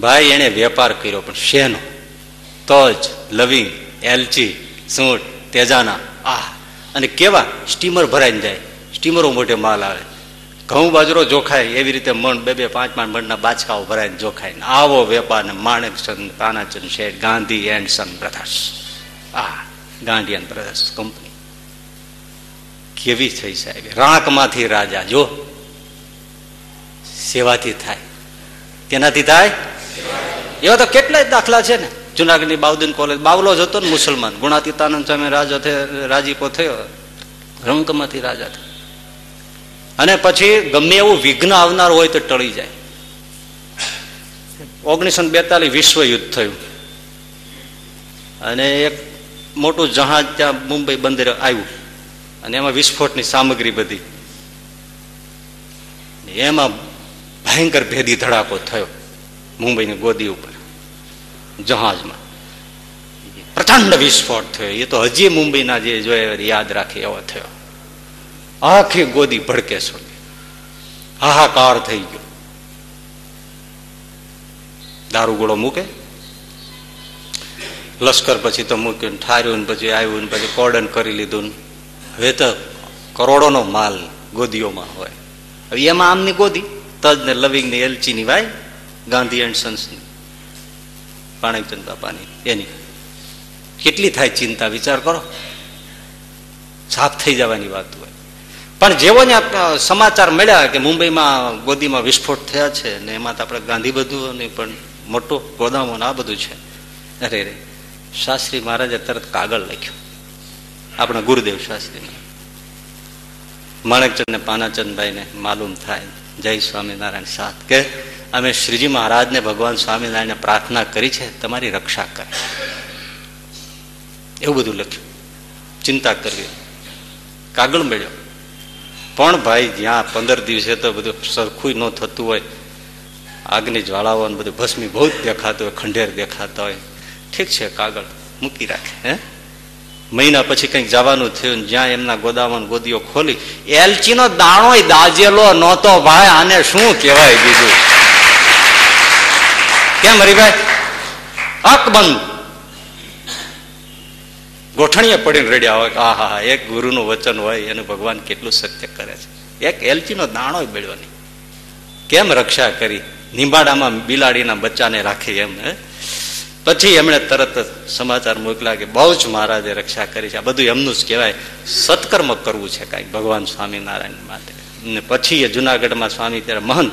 ભાઈ એણે વેપાર કર્યો, પણ શેનો? તજ, લવિંગ, એલચી, સૂંઠ, તેજાના આ અને કેવા? સ્ટીમર ભરાઈને જાય. સ્ટીમરો મોટે માલ આવે. ઘઉં બાજરો જોખાય, એવી રીતે મણ, બે બે, પાંચ પાંચ મણના બાચકાઓ ભરાય જોખાય. આવો વેપાર ને માણેક ચંદ તાનાચંદ શેઠ, ગાંધી એન્ડ સન બ્રધર્સ આ ગાંધી એન્ડ બ્રધર્સ કંપની કેવી થઈ સાહેબ? રાંકમાંથી રાજા, જો. સેવાથી થાય. તેનાથી થાય? એવા તો કેટલાય દાખલા છે ને. જુનાગઢની બાઉદીન કોલેજ, બાવલો જ હતો ને મુસલમાન. ગુણાતીતાનંદ સ્વામી રાજ રાજીપો થયો. રંકમાંથી રાજા થયો. અને પછી ગમે એવું વિઘ્ન આવનાર હોય તો ટળી જાય. ઓગણીસો બેતાલીસ વિશ્વ યુદ્ધ થયું. અને એક મોટું જહાજ ત્યાં મુંબઈ બંદરે આવ્યું. અને એમાં વિસ્ફોટની સામગ્રી બધી. એમાં ભયંકર ભેદી ધડાકો થયો મુંબઈની ગોદી ઉપર, જહાજમાં. પ્રચંડ વિસ્ફોટ થયો. એ તો હજી મુંબઈના જે જોયે, યાદ રાખે એવો થયો. આખી ગોદી ભડકે છોડી. હાહાકાર થઈ ગયો. દારૂગોળો મૂકે. લશ્કર પછી તો મૂક્યું ઠાર્યું પછી આવ્યું પછી કોર્ડન કરી લીધું હવે તો કરોડોનો માલ ગોદીઓમાં હોય. હવે એમાં આમની ગોદી, તજ ને લવિંગ વાયની ગાંધી એન્ડ સન્સની પાણીચંદ બાપાની, એની. કેટલી થાય ચિંતા, વિચાર કરો. સાફ થઈ જવાની વાત હોય. પણ જેવો ને સમાચાર મળ્યા કે મુંબઈમાં ગોદીમાં વિસ્ફોટ થયા છે ને એમાં તો આપણે ગાંધી બધું પણ મોટો ગોદામો આ બધું છે. અરે રે, શાસ્ત્રી મહારાજે તરત કાગળ લખ્યું. આપણા ગુરુદેવ શાસ્ત્રી. માણેકચંદ ને પાનાચંદભાઈ ને માલુમ થાય. જય સ્વામિનારાયણ સાથ કે અમે શ્રીજી મહારાજને ભગવાન સ્વામિનારાયણને પ્રાર્થના કરી છે, તમારી રક્ષા કરે. એવું બધું લખ્યું. ચિંતા કરવી. કાગળ મળ્યો. પણ ભાઈ, જ્યાં પંદર દિવસે તો બધું સરખું ન થતું હોય. આગની જ્વાળાઓ બધું ભસ્મી બહુ જ દેખાતું હોય ખંડેર દેખાતા હોય. ઠીક છે, કાગળ મૂકી રાખે, હે? મહિના પછી કંઈક જવાનું થયું જ્યાં એમના ગોદામાં ગોદીઓ ખોલી, એલચીનો દાણો દાજેલો નહોતો ભાઈ, આને શું કહેવાય બીજું? કેમ હરીભાઈ? અકબંધ ગોઠણીએ પડીને રેડ્યા હોય કે, આ, હા એક ગુરુનું વચન હોય, એનું ભગવાન કેટલું સત્ય કરે છે. એક એલચીનો દાણો મેળવ્યો નહીં. કેમ રક્ષા કરી? નિંબાડામાં બિલાડીના બચ્ચાને રાખી એમ પછી એમણે તરત સમાચાર મોકલ્યા કે, બહુ જ મહારાજે રક્ષા કરી છે. આ બધું એમનું જ કહેવાય. સત્કર્મ કરવું છે કાંઈક ભગવાન સ્વામિનારાયણ માટે. ને પછી એ જુનાગઢમાં સ્વામી ત્યારે મહંત.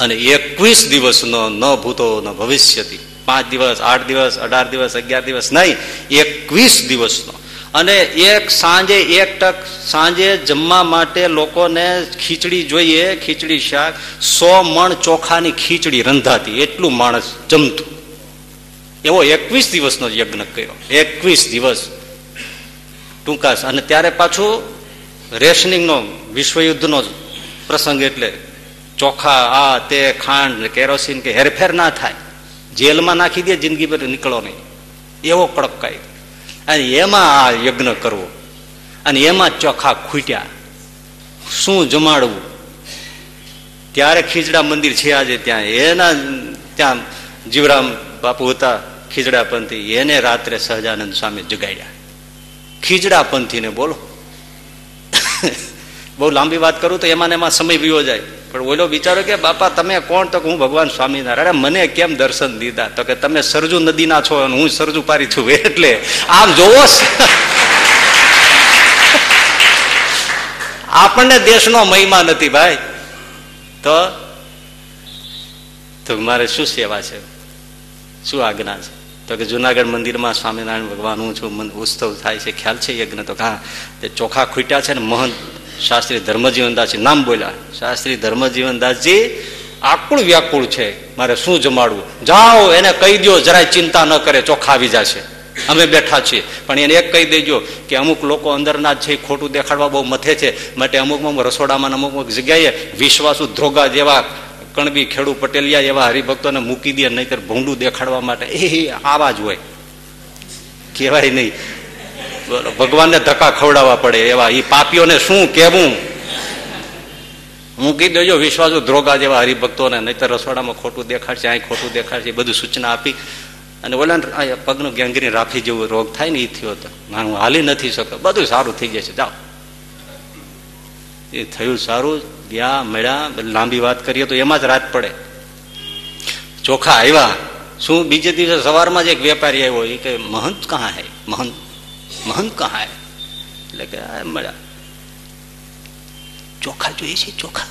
અને એકવીસ દિવસનો ન ભૂતો ન ભવિષ્યથી પાંચ દિવસ, આઠ દિવસ, અઢાર દિવસ, અગિયાર દિવસ નહીં એકવીસ દિવસનો. અને એક સાંજે એક ટક સાંજે જમવા માટે લોકોને ખીચડી જોઈએ, ખીચડી શાક, સો મણ ચોખાની ખીચડી રંધાતી, એટલું માણસ જમતું. એવો એકવીસ દિવસનો યજ્ઞ કર્યો. એકવીસ દિવસ. ટૂંકા અને ત્યારે પાછું રેશનિંગનો, વિશ્વયુદ્ધનો પ્રસંગ એટલે ચોખા, આ, તે, ખાંડ, કેરોસીન કે હેરફેર ના થાય. જેલમાં નાખી દે, જિંદગી પર નીકળો નહીં. એવો કડક કાયદો. અને એમાં આ યજ્ઞ કરવો. અને એમાં ચોખા ખૂટ્યા. શું જમાડવું? ત્યારે ખીજડા મંદિર છે આજે ત્યાં. એના ત્યાં જીવરામ બાપુ હતા, ખીજડા પંથી. એને રાત્રે સહજાનંદ સ્વામી જગાડ્યા. ખીજડા પંથીને બોલો. બહુ લાંબી વાત કરું તો એમાં એમાં સમય વિયો જાય. પણ ઓલો વિચારો કે બાપા, તમે કોણ? તો હું ભગવાન સ્વામિનારાયણ. મને કેમ દર્શન દીધા? તો કે તમે સરજુ નદીના છો અને હું સરજુ પારી છું. એટલે આમ જોવો આપણને દેશનો મહિમા નથી ભાઈ. તો તો મારે શું સેવા છે? શું આજ્ઞા છે? તો કે જુનાગઢ મંદિરમાં સ્વામિનારાયણ ભગવાન હું છું. ઉત્સવ થાય છે. ખ્યાલ છે યજ્ઞ? તો હા ચોખા ખૂટ્યા છે ને મહંત શાસ્ત્રી ધર્મજીવનદાસજી નામ બોલ્યા. શાસ્ત્રી ધર્મજીવનદાસજી, આકુળ વ્યાકુળ છે. મારે શું જમાડવું? જાઓ, એને કહી દો જરાય ચિંતા ન કરે ચોખા આવી જશે. અમે બેઠા છીએ. પણ એને એક કહી દેજો કે અમુક લોકો અંદરના છે ખોટું દેખાડવા બહુ મથે છે, માટે અમુક રસોડામાં અમુક અમુક જગ્યાએ વિશ્વાસુ ધ્રોગા જેવા કણબી ખેડુ પટેલિયા એવા હરિભક્તોને મૂકી દે, નહીતર ભૂંડું દેખાડવા માટે. એ, આવા જ હોય. કહેવાય નહીં. ભગવાનને ધક્કા ખવડાવવા પડે એવા એ પાપીઓને શું કહેવું? મૂકી દેજો વિશ્વાસુ ધ્રોગા જેવા હરિભક્તોને, નહીતર રસોડામાં ખોટું દેખાડશે અહીં ખોટું દેખાડશે બધું સૂચના આપી અને ઓલા પગનું ગેંગરી રાફી જેવો રોગ થાય ને એ થયો હતો હું હાલી નથી શકતો બધું સારું થઈ જશે. જાઓ. એ થયું સારું, ગયા, મળ્યા લાંબી વાત કરીએ તો એમાં જ રાત પડે. ચોખા આવ્યા. શું બીજે દિવસે સવારમાં જ એક વેપારી આવ્યો એ કે, મહંત કહા હે? મહંત મહંત કહા એટલે કે મળ્યા. ચોખા જોઈએ છે, ચોખા?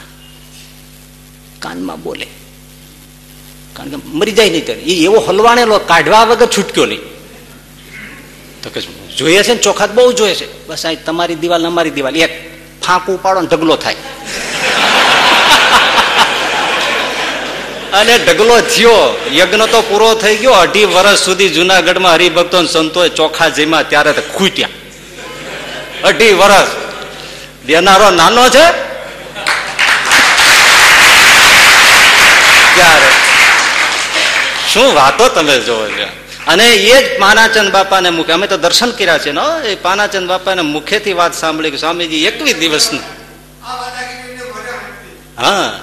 કાનમાં બોલે. કારણ કે મરી જાય નહીં ત્યારે. એ એવો હલવાણેલો કાઢવા વગર છૂટક્યો નહીં. તો કે, જોઈએ છે ને ચોખા? બહુ જોઈએ છે. બસ અહીં તમારી દિવાલ અમારી દિવાલ. એક ફાંકું પાડો ને ઢગલો થાય. અને ઢગલો થયો. યજ્ઞ તો પૂરો થઈ ગયો. અઢી વર્ષ સુધી જુનાગઢમાં હરિભક્તો સંતો ચોખા જીમા ત્યારે ખૂટ્યા. અઢી વર્ષ. દેનારો નાનો છે? ત્યારે. શું વાતો તમે જોવો અને એ જ પાનાચંદ બાપાને મુખે અમે તો દર્શન કર્યા છે ને એ પાનાચંદ બાપાને મુખેથી વાત સાંભળી કે સ્વામીજી એકવીસ દિવસનું. હા.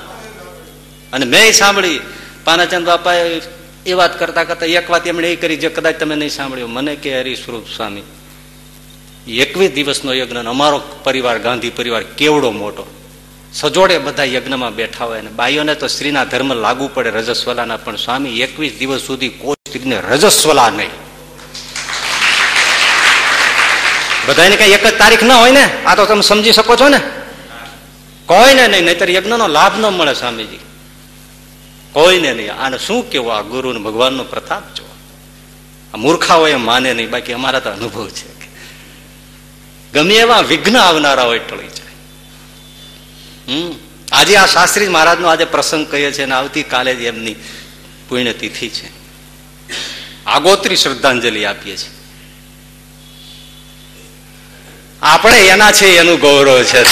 અને મેં સાંભળી, પાનાચંદ બાપાએ એ વાત કરતા કરતા એક વાત એમણે એ કરી, જે કદાચ તમે નહીં સાંભળ્યું, મને કે હરિસ્વરૂપ સ્વામી, એકવીસ દિવસનો યજ્ઞ અમારો પરિવાર, ગાંધી પરિવાર, કેવડો મોટો. સજોડે બધા યજ્ઞમાં બેઠા હોય અને બાઈઓને તો સ્ત્રીના ધર્મ લાગુ પડે, રજસ્વલાના, પણ સ્વામી, એકવીસ દિવસ સુધી કોઈ સ્ત્રીને રજસ્વલા નહીં. બધાને કઈ એક જ તારીખ ના હોય ને? આ તો તમે સમજી શકો છો ને? કોઈ ને નહીં, નહીતર યજ્ઞનો લાભ ન મળે સ્વામીજી. કોઈને નહીં. આને શું કેવું આ ગુરુ ને ભગવાનનો પ્રતાપ જો. મૂર્ખાઓ એમ માને નહીં. બાકી અમારા તો અનુભવ છે ગમે એવા વિઘ્ન આવનારા હોય ટળી જાય. હમ. આજે આ શાસ્ત્રી મહારાજનો આજે પ્રસંગ કહીએ છીએ અને આવતીકાલે જ એમની પુણ્યતિથિ છે. આગોતરી શ્રદ્ધાંજલિ આપીએ છીએ. આપણે એના છે એનું ગૌરવ છે તો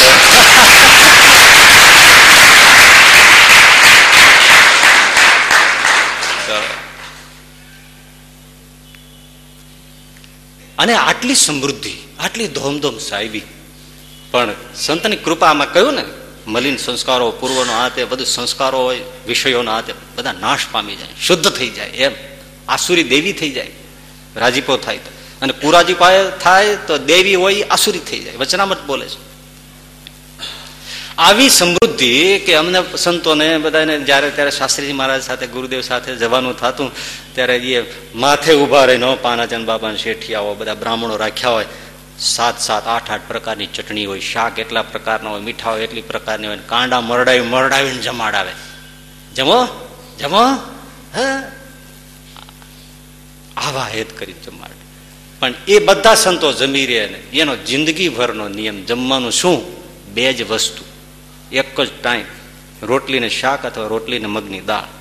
અને આટલી સમૃદ્ધિ, આટલી ધોમધોમ સાહેબી પણ સંતની કૃપામાં કહ્યું ને, મલિન સંસ્કારો, પૂર્વનો તે બધું સંસ્કારો હોય, વિષયોના તે બધા નાશ પામી જાય, શુદ્ધ થઈ જાય, એમ. આસુરી દેવી થઈ જાય, રાજીપો થાય તો. અને કુરાજીપો થાય તો દેવી હોય, આસુરી થઈ જાય. વચનામત બોલે છે. આવી સમૃદ્ધિ કે અમને સંતોને બધાને જ્યારે ત્યારે શાસ્ત્રીજી મહારાજ સાથે, ગુરુદેવ સાથે જવાનું થતું, ત્યારે એ માથે ઊભા રહીને પાનાચંદ બાબા શેઠિયાઓ બધા બ્રાહ્મણો રાખ્યા હોય, સાત સાત આઠ આઠ પ્રકારની ચટણી હોય, શાક એટલા પ્રકારના હોય, મીઠા હોય એટલી પ્રકારની હોય, કાંડા મરડાવી મરડાવીને જમાડાવે. જમો? જમો? હ? આવા હેત કરી જમાડે. પણ એ બધા સંતો જમી રહે એનો જિંદગીભરનો નિયમ, જમવાનું શું? બે જ વસ્તુ. એક જ ટાઈમ રોટલી ને શાક અથવા રોટલી ને મગની દાળ.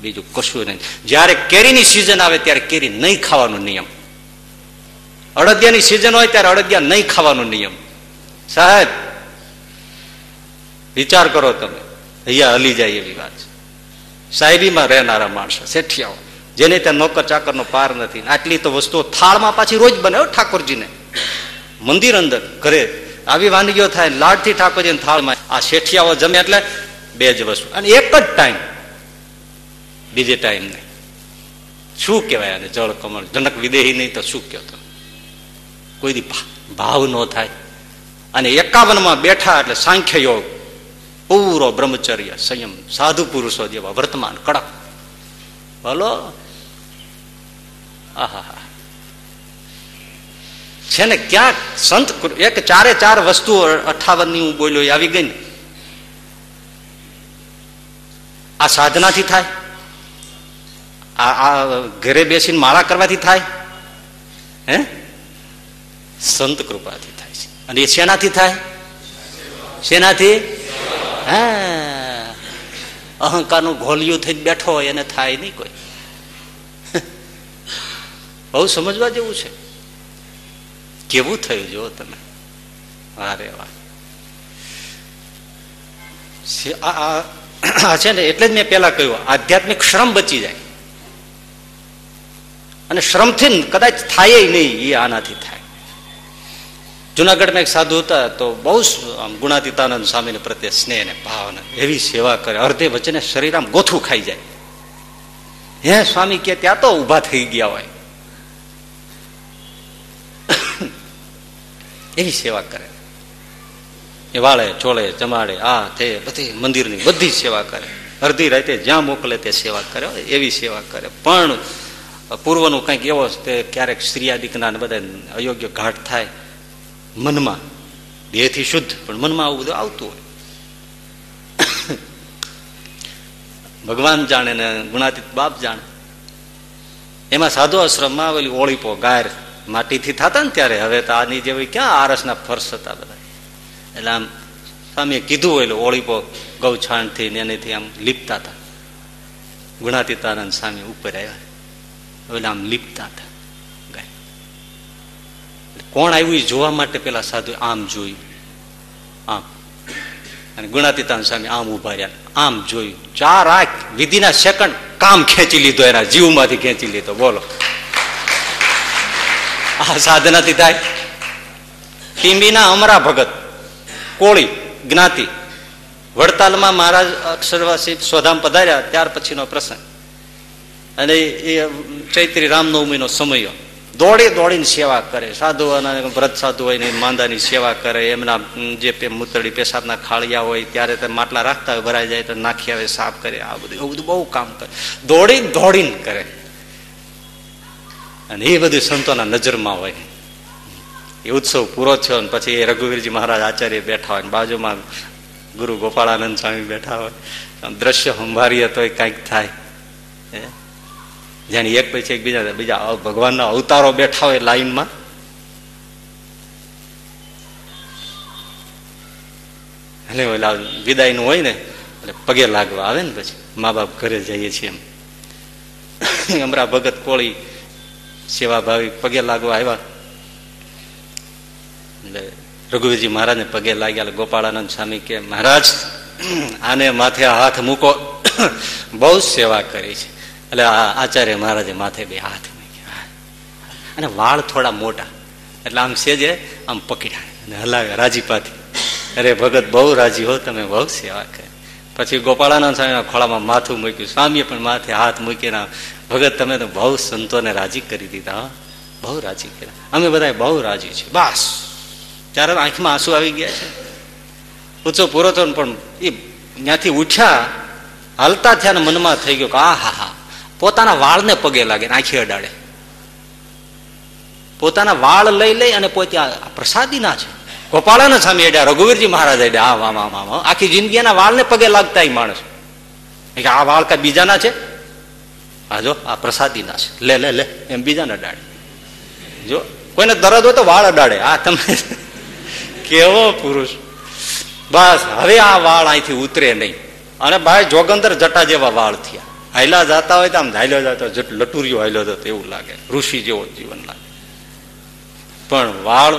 બીજું કશું નહીં. જયારે કેરીની સિઝન આવે ત્યારે કેરી નહીં ખાવાનો નિયમ. અડદિયાની સિઝન હોય ત્યારે અડદિયા નહીં ખાવાનો નિયમ. સાહેબ, વિચાર કરો તમે. અહીંયા હલી જાય એવી વાત છે. સાહેબીમાં રહેનારા માણસો, શેઠિયાઓ, જેને ત્યાં નોકર ચાકરનો પાર નથી. આટલી તો વસ્તુઓ થાળમાં પાછી રોજ બને ઠાકોરજીને. મંદિર અંદર, ઘરે આવી વાનગીઓ થાય, લાડથી ઠાકોરજી થાળમાં આ શેઠિયાઓ જમે એટલે બે જ વસ્તુ. અને એક જ ટાઈમ બીજે ટાઈમ નહીં. શું કહેવાય આને? જળ કમળ. જનક વિદેહી નહીં તો શું કહેતો કોઈ ભાવ ન થાય. અને એકાવનમાં બેઠા એટલે સાંખ્ય યોગ. પૂરો બ્રહ્મચર્ય, સંયમ, સાધુ પુરુષો જેવા વર્તમાન, કડક. ભલો. આહા છે ને ક્યાંક સંત એક ચારે ચાર વસ્તુઓ અઠાવનની હું બોલ્યો આવી ગઈ ને. આ સાધનાથી થાય? આ આ ઘરે બેસીને માળા કરવાથી થાય? હે? સંત કૃપાથી થાય છે. અને એ શેનાથી થાય? શેનાથી? હા. અહંકારનું ઘોલિયું થઈને બેઠો હોય, એને થાય નહીં કોઈ. બહુ સમજવા જેવું છે. કેવું થયું? જો તમે. અરે વાહ. આ છે ને, એટલે જ મેં પેલા કહ્યું, આધ્યાત્મિક શ્રમ બચી જાય. અને શ્રમથી કદાચ થાય નહીં એ આનાથી થાય. જુનાગઢમાં એક સાધુ હતા, તો બહુ ગુણાતીતાનંદ સ્વામીને પ્રત્યે સ્નેહ ને ભાવના, એવી સેવા કરે, અર્ધે વચ્ચે શરીર આમ ગોથું ખાઈ જાય. હે સ્વામી કે, ત્યાં તો ઊભા થઈ ગયા હોય. એવી સેવા કરે. એ વાળે ચોળે જમાડે, આ, તે, બધી મંદિરની બધી સેવા કરે. અડધી રાતે જ્યાં મોકલે તે સેવા કરે એવી સેવા કરે. પણ પૂર્વનું કંઈક એવો તે ક્યારેક સ્ત્રીયાદિકના બધા અયોગ્ય ઘાટ થાય મનમાં. દેહથી શુદ્ધ, પણ મનમાં આવું બધું આવતું હોય. ભગવાન જાણે ને ગુણાતીત બાપ જાણે. એમાં સાધુ આશ્રમમાં ઓલી ઓળીપો, ગાયર માટીથી થતા ને ત્યારે. હવે તો આની જેવી ક્યાં આરસના ફર્શ હતા બધા. એટલે આમ સ્વામીએ કીધું એટલે ઓળીપો ગૌછાણથી ને એનેથી આમ લીપતા હતા. ગુણાતીતાનંદ સ્વામી ઉપર આવ્યા. એટલે આમ લીપતા હતા. કોણ આવ્યું જોવા માટે પેલા સાધુ આમ જોયું આમ. અને ગુણાતીતાન સ્વામી આમ ઊભા રહ્યા. આમ જોયું ચાર આંખ વિધિના સેકન્ડ કામ ખેંચી લીધો એના. જીવમાંથી ખેંચી લીધો. બોલો. આ સાધનાથી થાય. ટીંબીના અમરા ભગત, કોળી, જ્ઞાતિ, વડતાલમાં મહારાજ અક્ષરવાસી સ્વધામ પધાર્યા, ત્યાર પછીનો પ્રસંગ. અને એ ચૈત્રી રામનવમીનો સમય. દોડી દોડીને સેવા કરે, સાધુ વ્રત સાધુ હોય ને માંદાની સેવા કરે, એમના જે મૂતળી પેશાબના ખાળિયા હોય, ત્યારે તે માટલા રાખતા હોય, ભરાઈ જાય તો નાખી આવે, સાફ કરે, આ બધું, એવું બધું બહુ કામ કરે. દોડી દોડીને કરે. અને એ બધું સંતોના નજરમાં હોય. એ ઉત્સવ પૂરો થયો ને પછી એ રઘુવીરજી મહારાજ આચાર્ય બેઠા હોય બાજુમાં ગુરુ ગોપાળાનંદ સ્વામી બેઠા હોય. દ્રશ્ય સંભાળીએ તો કાંઈક થાય. જાણે એક પછી એક બીજા બીજા ભગવાનના અવતારો બેઠા હોય લાઈનમાં. એટલે ઓલા વિદાયનું હોય ને, એટલે પગે લાગવા આવે ને પછી. મા બાપ ઘરે જઈએ છીએ એમ. અમરા ભગત કોળી સેવાભાવી પગે લાગવા આવ્યા. એટલે રઘુવીરજી મહારાજને પગે લાગ્યા ગોપાળાનંદ સ્વામી કે, મહારાજ, આને માથે હાથ મૂકો. બહુ સેવા કરી છે. એટલે આચાર્ય મહારાજે માથે બે હાથ મૂક્યા. અને વાળ થોડા મોટા. એટલે આમ સેજે આમ પકડ્યા. અને હલાવ્યા રાજીપાથી. અરે ભગત બહુ રાજી હો, તમે બહુ સેવા કરી. પછી ગોપાળાનંદ સ્વામીના ખોળામાં માથું મૂક્યું. સ્વામીએ પણ માથે હાથ મૂકીને ભગત, તમે તો બહુ સંતોને રાજી કરી દીધા બહુ રાજી કર્યા. અમે બધા બહુ રાજી છીએ. બસ. ત્યારે આંખમાં આંસુ આવી ગયા છે. ઊંચો પૂરો થયો પણ એ ત્યાંથી ઉઠ્યા, હાલતા થયા ને મનમાં થઈ ગયું કે આ હા. હા પોતાના વાળને પગે લાગે આંખી અડાડે. પોતાના વાળ લઈ લઈ અને પોતે પ્રસાદી પ્રસાદીના છે. ગોપાળાના સામે અડ્યા રઘુવીરજી મહારાજ અડ્યા આ વામ વામ વામ આખી જિંદગીના વાળને પગે લાગતા માણસ. કે આ વાળ કઈ બીજાના છે? હા જો, આ પ્રસાદીના છે. લે લે લે, એમ બીજાને અડાડે જો, કોઈને દરદ હોય તો વાળ અડાડે. આ તમે કેવો પુરુષ. બસ, હવે આ વાળ અહીંથી ઉતરે નહીં. અને ભાઈ, જોગંદર જટા જેવા વાળ થયા. હાયલા જતા હોય તો આમ હાયલો જતો લટુરિયો હાયલો જતો, એવું લાગે. ઋષિ જેવો જીવન લાગે. પણ વાળ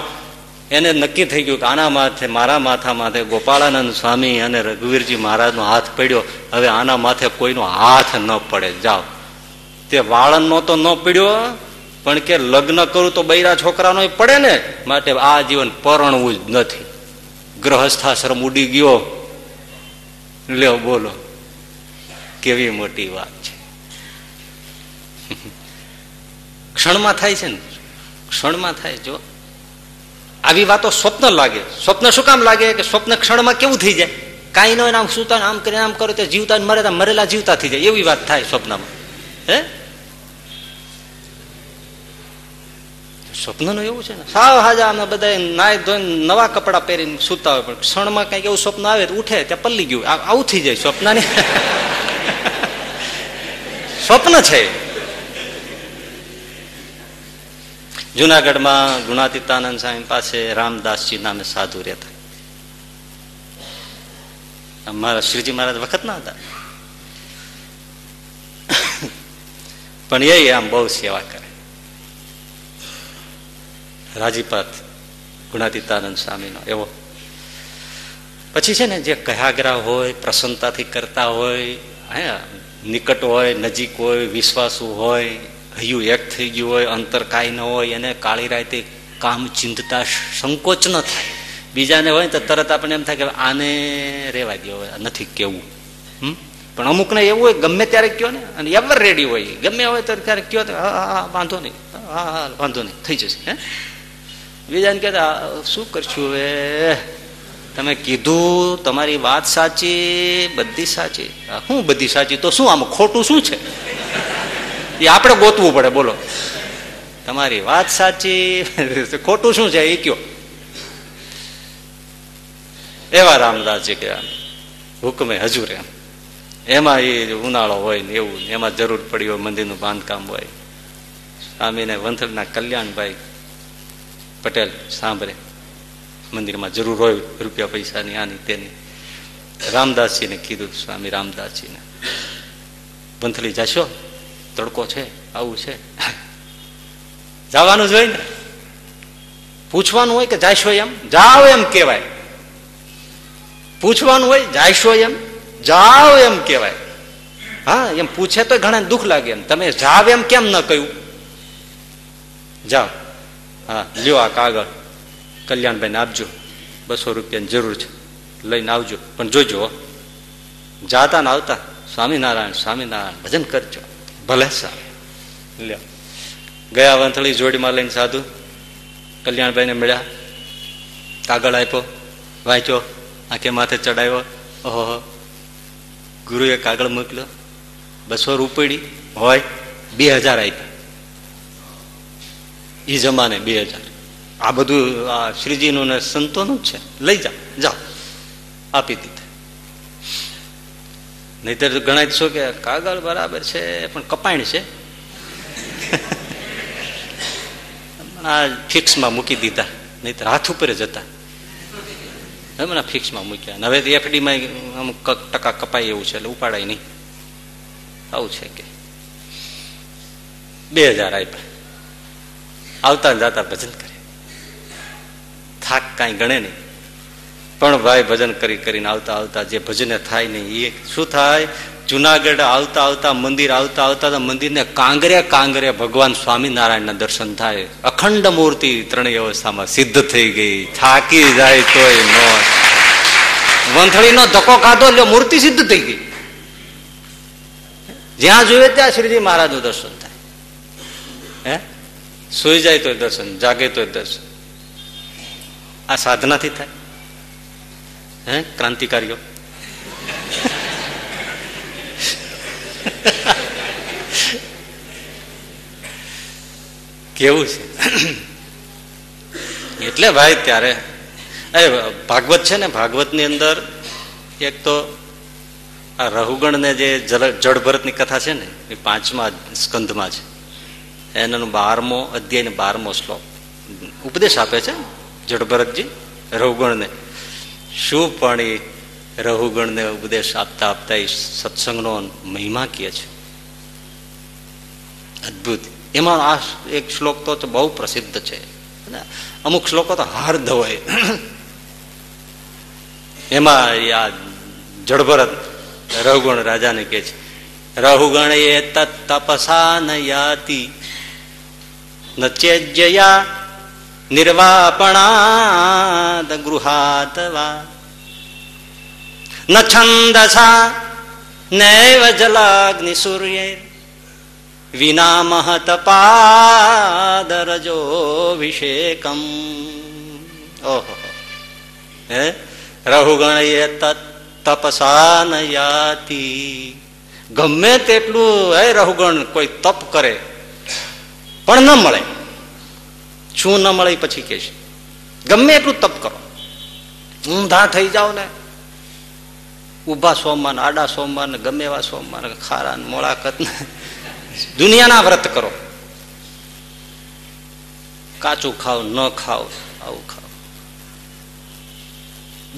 એને નક્કી થઈ ગયું કે આના માથે, મારા માથા માથે ગોપાળાનંદ સ્વામી અને રઘુવીરજી મહારાજનો હાથ પડ્યો. હવે આના માથે કોઈનો હાથ ન પડે. જાઓ. તે વાળનનો તો ન પડ્યો, પણ કે લગ્ન કરું તો બૈરા છોકરાનો પડે ને? માટે આ જીવન પરણવું જ નથી. ગ્રહસ્થાશ્રમ ઉડી ગયો. લ્યો, બોલો. કેવી મોટી વાત છે. ક્ષણમાં થાય છે ને? ક્ષણમાં થાય, જો. આવી વાતો સ્વપ્ન લાગે. સ્વપ્ન શું કામ લાગે? કે સ્વપ્ન ક્ષણમાં કેવું થઈ જાય? કાંઈ ન આમ સુતા આમ કરીને આમ કરો તો જીવતા મરે મરેલા જીવતા થઈ જાય. એવી વાત થાય સ્વપ્નમાં. હે? સ્વપ્નનું એવું છે ને. સાવ હાજા અમે બધા નાય ધોઈને નવા કપડા પહેરીને સુતા હોય પણ ક્ષણમાં કંઈક એવું સ્વપ્ન આવે ઉઠે, ત્યાં પલ્લી ગયું. આવું થઈ જાય સ્વપ્ન સ્વપ્ન છે. જુનાગઢમાં ગુણાતીતાનંદ સ્વામી પાસે રામદાસજી નામે સાધુ રહેતા. મારા શ્રીજી મહારાજ વખત ના હતા. પણ એ આમ બહુ સેવા કરે. રાજીપાત ગુણાતીતાનંદ સ્વામીનો એવો. પછી છે ને જે કહાગરા હોય, પ્રસન્નતાથી કરતા હોય, હે, નિકટ હોય, નજીક હોય, વિશ્વાસુ હોય હૈયું એક થઈ ગયું હોય, અંતર કાંઈ ન હોય, એને કાળી રાતે કામ ચિંતતા સંકોચ ન થાય. બીજાને હોય તો તરત આપણને એમ થાય કે આને રેવા દો નથી કેવું. હમ? પણ અમુકને એવું હોય, ગમે ત્યારે કયો ને, અને એવર રેડી હોય. ગમે હોય તો ત્યારે કયો હા હા વાંધો નહીં. હા હા વાંધો નહીં. થઈ જશે, હે? બીજાને કહેતા, શું કરશું હવે? તમે કીધું, તમારી વાત સાચી, બધી સાચી. હું બધી સાચી? તો શું આમ ખોટું શું છે? એ આપણે ગોતવું પડે, બોલો. તમારી વાત સાચી, ખોટું શું છે? એ કયો. એવા રામદાસજી કે હુકમે હજુર એમ. એમાં એ ઉનાળો હોય ને એવું એમાં જરૂર પડી હોય, મંદિરનું બાંધકામ હોય. સ્વામીને વંથલના કલ્યાણભાઈ પટેલ સાંભળે. મંદિરમાં જરૂર હોય રૂપિયા પૈસાની, આની તેની. રામદાસજીને કીધું, સ્વામી રામદાસજીને, વંથલી જશો? તડકો છે, આવું છે. જવાનું જોઈએ ને. પૂછવાનું હોય કે જાયશો એમ? જાઓ એમ કેવાય પૂછવાનું હોય જાયશો એમ? જાઓ એમ કેવાય હા, એમ પૂછે તો ઘણા દુઃખ લાગે એમ. તમે જાવ એમ કેમ ન કહ્યું? જાઓ. હા, લ્યો આ કાગળ. કલ્યાણભાઈને આપજો. બસો રૂપિયાની જરૂર છે. લઈને આવજો. પણ જોજો જાતા ને આવતા. સ્વામિનારાયણ સ્વામિનારાયણ, ભજન કરજો. ભલે સારું. લ્યો. ગયા વંથળી જોડીમાં લઈને સાધુ, કલ્યાણભાઈને મળ્યા. કાગળ આપ્યો, વાંચ્યો, આંખે માથે ચડાવ્યો. ઓહો ગુરુએ કાગળ મોકલ્યો. બસો રૂપડી હોય, બે હજાર આપ્યા. એ જમાને બે હજાર. આ બધું આ શ્રીજીનું ને સંતોનું જ છે. લઈ જાઓ જાઓ. આપી દીધા. નહીતર ગણાય શું કે કાગળ બરાબર છે, પણ કપાણ છે. આ ફિક્સમાં મૂકી દીધા, નહીતર હાથ ઉપર જ હતા. હમણાં ફિક્સમાં મૂક્યા. હવે એફડીમાં અમુક ટકા કપાય એવું છે, એટલે ઉપાડાય નહીં. આવું છે કે. બે હજાર આપ્યા. આવતા જતા ભજન કરે. થાક કાંઈ ગણે નહીં. પણ ભાઈ ભજન કરી કરીને આવતા આવતા જે ભજને થાય નહીં એ શું થાય? જુનાગઢ આવતા આવતા મંદિર આવતા આવતા મંદિરને કાંગરે કાંગરે ભગવાન સ્વામિનારાયણના દર્શન થાય. અખંડ મૂર્તિ ત્રણેય અવસ્થામાં સિદ્ધ થઈ ગઈ. થાકી જાય તોય નો વંથળીનો ધક્કો ખાધો એટલે મૂર્તિ સિદ્ધ થઈ ગઈ. જ્યાં જોઈએ ત્યાં શ્રીજી મહારાજનું દર્શન થાય. હે? સુઈ જાય તો દર્શન, જાગે તો દર્શન. આ સાધનાથી થાય. હે? ક્રાંતિકારીઓ. કેવું છે? એટલે ભાઈ ત્યારે, એ ભાગવત છે ને, ભાગવતની અંદર એક તો આ રહુગણને જે જળભરતની કથા છે ને, એ પાંચમા સ્કંધમાં છે. એનો બારમો અધ્યાય બારમો શ્લોક. ઉપદેશ આપે છે જળભરતજી રઘુગણ ને શું પણ એ રહુગણને ઉપદેશ આપતા આપતા એ સત્સંગનો મહિમા કહે છે? અદભુત. એમાં આ એક શ્લોક તો બહુ પ્રસિદ્ધ છે. અમુક શ્લોકો તો હાર્દ હોય. એમાં આ જળભરત રઘુગણ રાજાને કે છે રહુગણ એ તપસા ન યાતિ, ન ચેજ્યયા નિર્વાપણાદ ગૃહાતવા ન છંદસા નૈવ જલાગ્નિ સૂર્ય વિના મહત પાદરજોભિષેકમ ઓહો હે રહુગણ એ તપસા ન ગમે તેટલું હે રહુગણ કોઈ તપ કરે પણ ન મળે શું ન મળે પછી કે છે. ગમે એટલું તપ કરો. ઊંધા થઈ જાઓ ને. ઊભા સોમવાન આડા સોમવાન ગમે એવા સોમવાર ખારા મોળાકત દુનિયાના વ્રત કરો. કાચું ખાવ ન ખાવ આવું ખાવ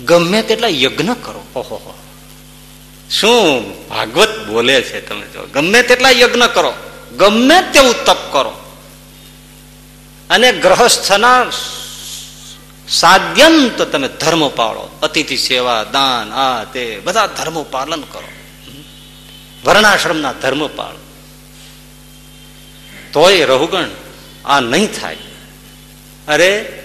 ગમે તેટલા યજ્ઞ કરો. ઓહો શું ભાગવત બોલે છે તમે જો ગમે તેટલા યજ્ઞ કરો. ગમે તેવું તપ કરો. અને ગ્રહસ્થના સાદ્યંત તમે ધર્મ પાળો. અતિથિ સેવા, દાન, આ, તે, બધા ધર્મ પાલન કરો. વર્ણાશ્રમના ધર્મ પાળો. તોય રહુગણ આ નહીં થાય. અરે,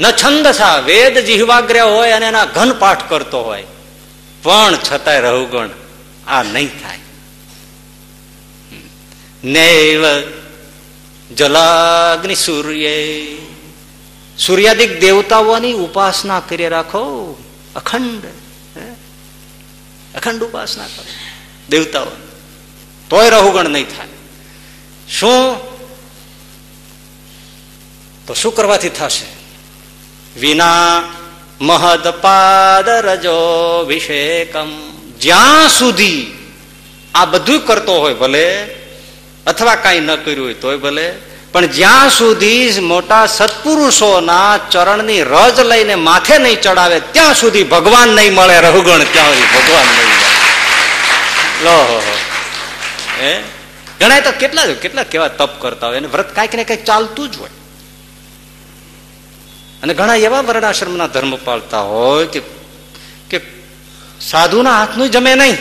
ન છંદસા, વેદ જીહવાગ્રહ હોય અને એના ઘન પાઠ કરતો હોય. પણ છતાંય રહુગણ આ નહીં થાય. નૈવ જલાગ્નિ સૂર્ય. સૂર્યાદિક દેવતાઓની ઉપાસના કરી રાખો. અખંડ અખંડ ઉપાસના કરો. દેવતાઓ. તોય રહુગણ નહીં થાય. શું? તો શું કરવાથી થશે? વિના મહદ પાદ રજો અભિષેકમ જ્યાં સુધી આ બધું કરતો હોય ભલે અથવા કઈ ન કર્યું હોય તોય ભલે. પણ જ્યાં સુધી મોટા સત્પુરુષોના ચરણની રજ લઈને માથે નહીં ચડાવે, ત્યાં સુધી ભગવાન નહીં મળે રહુગણ ત્યાં સુધી ભગવાન નહીં મળે. લો હે ઘણા તો કેટલા કેટલા કેવા તપ કરતા હોય, અને વ્રત કાંઈક ને કંઈક ચાલતું જ હોય. અને ઘણા એવા વર્ણાશ્રમના ધર્મ પાળતા હોય કે કે સાધુના હાથનું જમે નહીં.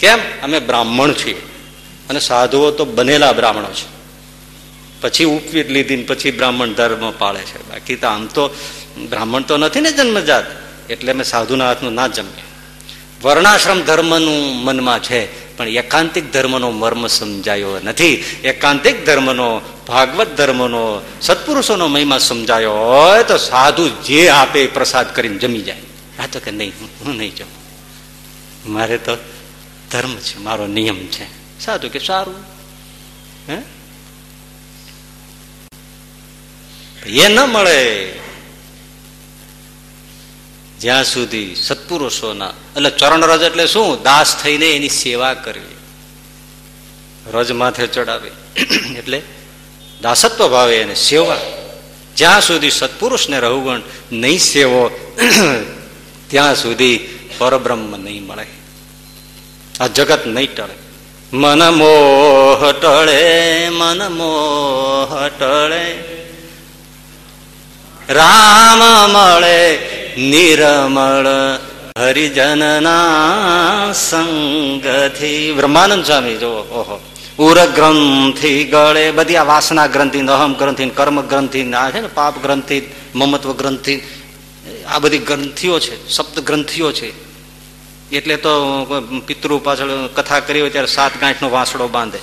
કેમ? અમે બ્રાહ્મણ છીએ. અને સાધુઓ તો બનેલા બ્રાહ્મણો છે. પછી ઉપવીર લીધી પછી બ્રાહ્મણ ધર્મ પાળે છે. બાકી તો આમ તો બ્રાહ્મણ તો નથી ને જન્મજાત. એટલે મેં સાધુના હાથનું ના જમ્યા. વર્ણાશ્રમ ધર્મનું મનમાં છે, પણ એકાંતિક ધર્મનો મર્મ સમજાયો નથી. એકાંતિક ધર્મનો, ભાગવત ધર્મનો, સત્પુરુષોનો મહિમા સમજાયો હોય તો સાધુ જે આપે પ્રસાદ કરીને જમી જાય. આ તો કે નહીં, હું નહીં જમું. મારે તો ધર્મ છે, મારો નિયમ છે. સાધુ કે સારું હે એ ન મળે. જ્યાં સુધી સત્પુરુષોના, એટલે ચરણ રજ એટલે શું? દાસ થઈને એની સેવા કરવી. રજ માથે ચડાવી. એટલે દાસત્વ ભાવે એને સેવા. જ્યાં સુધી સત્પુરુષને રહુગણ નહીં સેવો, ત્યાં સુધી પરબ્રહ્મ નહીં મળે. આ જગત નહીં ટળે. મન મોહ ટળે, મન મોહ ટળે. રામ મળે, નિરમળ હરિજનના સંગથી. બ્રહ્માનંદ સ્વામી જો ઓહો. ઉર ગ્રંથિ ગળે, બધી આ વાસના ગ્રંથિ અહમ ગ્રંથિ, કર્મ ગ્રંથિ, આ છે ને પાપ ગ્રંથિ, મમત્વ ગ્રંથિ, આ બધી ગ્રંથિઓ છે, સપ્ત ગ્રંથિઓ છે. એટલે તો પિતૃ પાછળ કથા કરી હોય ત્યારે સાત ગાંઠનો વાંસડો બાંધે.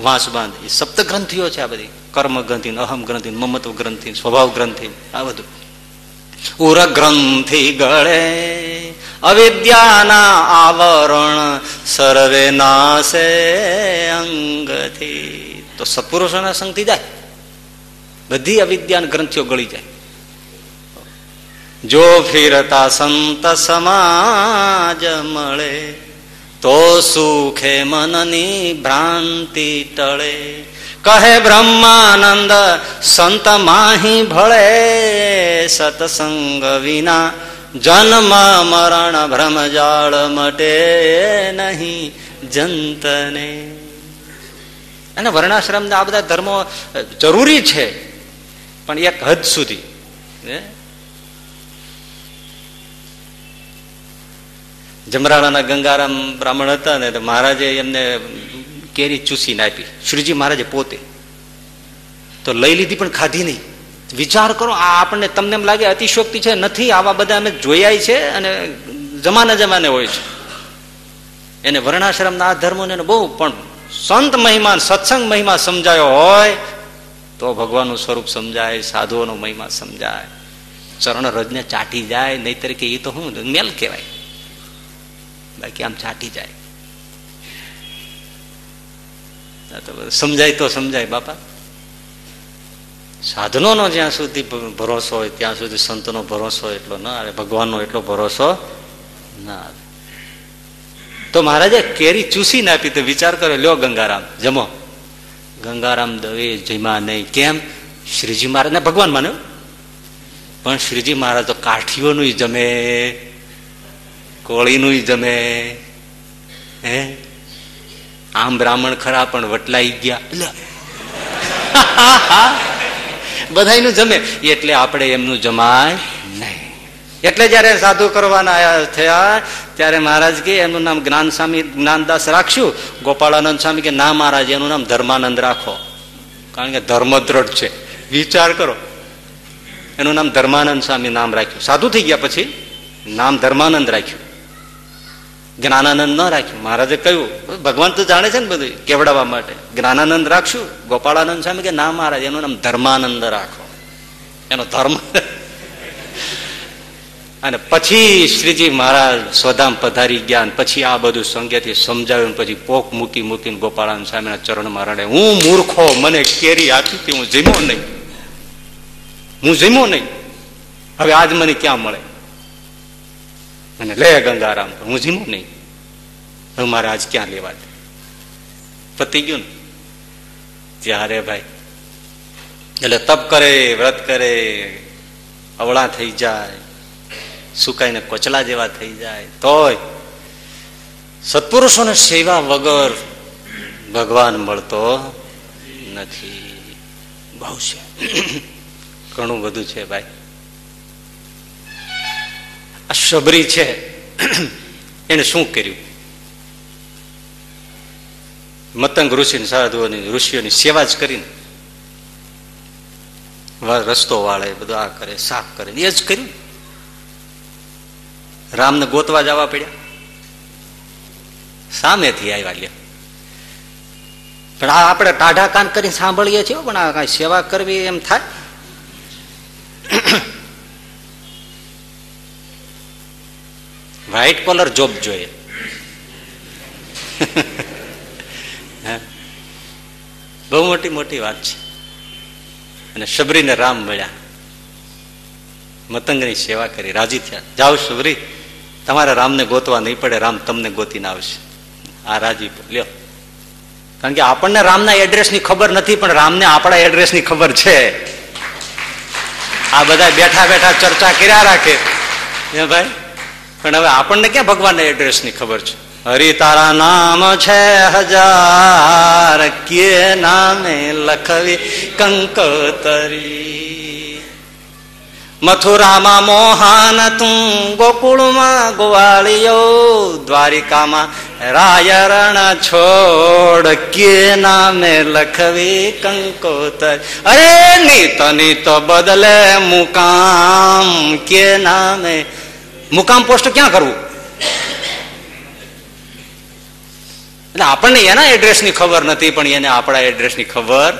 વાંસ બાંધે. એ સપ્ત ગ્રંથિઓ છે આ બધી. કર્મ ગ્રંથિ અહમ ગ્રંથિ મમત્વ ગ્રંથિ સ્વભાવ ગ્રંથિ આ બધું. ઉર ગ્રંથિ ગળે, અવિદ્યાના આવરણ સર્વે નાશે અંગથી. તો સત્પુરુષોના સંગથી જાય. બધી અવિદ્યાન ગ્રંથિઓ ગળી જાય. જો ફિરતા સંત સમાજ મળે, તો સુખે મનની ભ્રાંતિ ટળે. કહે બ્રહ્માનંદ, સંત માહી ભળે, સતસંગ વિના જન્મ મરણ ભ્રમજાળ મટે નહીં જંતને. અને વર્ણાશ્રમ આ બધા ધર્મો જરૂરી છે, પણ એક હદ સુધી જમરાણાના ગંગારામ બ્રાહ્મણ હતા ને મહારાજે એમને કેરી ચૂસીને આપી. શ્રીજી મહારાજે પોતે. તો લઈ લીધી પણ ખાધી નહીં. વિચાર કરો, આ આપણને તમને એમ લાગે અતિશોક્તિ છે, નથી, આવા બધા અમે જોયા છે અને જમાને જમાને હોય છે. એને વર્ણાશ્રમના આ ધર્મોને બહુ પણ સંત મહિમા, સત્સંગ મહિમા સમજાયો હોય, તો ભગવાનનું સ્વરૂપ સમજાય, સાધુઓનો મહિમા સમજાય. ચરણ રજને ચાટી જાય નહીં તરીકે એ તો શું મેલ કહેવાય. બાકી આમ છાટી જાય. સમજાય તો સમજાય બાપા. સાધનોનો જ્યાં સુધી ભરોસો હોય, ત્યાં સુધી સંતનો ભરોસો એટલો ના આવે, ભગવાનનો એટલો ભરોસો ના આવે. તો મહારાજે કેરી ચૂસીને આપી તો વિચાર કર્યો, લ્યો ગંગારામ, જમો. ગંગારામ દવે જમા નહીં. કેમ? શ્રીજી મહારાજ ભગવાન માન્યો. પણ શ્રીજી મહારાજ તો કાઠીઓનું જમે. કોળીનું જમે. હે? આમ બ્રાહ્મણ ખરા પણ વટલાઈ ગયા. બધાનું જમે. એટલે આપણે એમનું જમાય નહીં. એટલે જયારે સાધુ કરવાના થયા, ત્યારે મહારાજ કે એનું નામ જ્ઞાન સ્વામી જ્ઞાનદાસ રાખશું. ગોપાળાનંદ સ્વામી કે, ના મહારાજ, એનું નામ ધર્માનંદ રાખો. કારણ કે ધર્મ દ્રઢ છે. વિચાર કરો. એનું નામ ધર્માનંદ સ્વામી નામ રાખ્યું. સાધુ થઈ ગયા પછી નામ ધર્માનંદ રાખ્યું. જ્ઞાનાનંદ ન રાખ્યું મહારાજે કહ્યું, ભગવાન તો જાણે છે ને બધું, કેવડાવવા માટે. જ્ઞાનાનંદ રાખશું? ગોપાળાનંદ સ્વામી કે, ના મહારાજ, એનું નામ ધર્માનંદ રાખો. એનો ધર્મ. અને પછી શ્રીજી મહારાજ સ્વધામ પધારી ગયા પછી આ બધું સંજ્ઞાથી સમજાવ્યું પછી પોક મૂકી મૂકીને ગોપાળાનંદ સ્વામીના ચરણ રડે. હું મૂર્ખો, મને કેરી આપી હતી, હું જીમો નહીં. હું જીમો નહીં. હવે આજ મને ક્યાં મળે? અને લે ગંગારામ હું જીમો નહીં. હવે મારે આજ ક્યાં લેવા દે? પતી ગયું ને? ત્યારે ભાઈ, એટલે તપ કરે, વ્રત કરે, અવળા થઈ જાય, સુકાઈને કોચલા જેવા થઈ જાય, તોય સત્પુરુષોને સેવા વગર ભગવાન મળતો નથી. બહુ છે. ઘણું બધું છે ભાઈ. આ શબરી છે. એને શું કર્યું? મતંગ ઋષિ સાધુઓની, ઋષિઓની સેવા જ કરીને રસ્તો વાળે, બધું આ કરે, સાફ કરે એ જ કર્યું. રામને ગોતવા જવા પડ્યા. સામેથી આવ્યા લે પણ આ આપણે ટાઢા કાન કરીને સાંભળીએ છીએ પણ આ કઈ સેવા કરવી એમ થાય? વ્હાઈટ કોલર જોબ જોઈએ બહુ મોટી મોટી વાત છે. અને શબરીને રામ મળ્યા. મતંગની સેવા કરી, રાજી થયા. જાઓ શબરી, તમારે રામને ગોતવા નહીં પડે, રામ તમને ગોતીને આવશે. આ રાજી લ્યો. કારણ કે આપણને રામના એડ્રેસની ખબર નથી, પણ રામને આપણા એડ્રેસની ખબર છે. આ બધા બેઠા બેઠા ચર્ચા કર્યા રાખે. ભાઈ? પણ હવે આપણને ક્યાં ભગવાનના એડ્રેસની ખબર છે? હરિ તારા નામ છે હજાર, કે નામે લખવી કંકોતરી. મથુરામાં મોહાન, તું ગોકુળમાં ગોવાળિયો, દ્વારિકામાં રાયરણ છોડ, કે નામે લખવી કંકોતર. અરે નીત નીત બદલે મુકામ, કે નામે મુકામ પોસ્ટ ક્યાં કરવું? એટલે આપણને એના એડ્રેસની ખબર નથી, પણ એને આપણા એડ્રેસની ખબર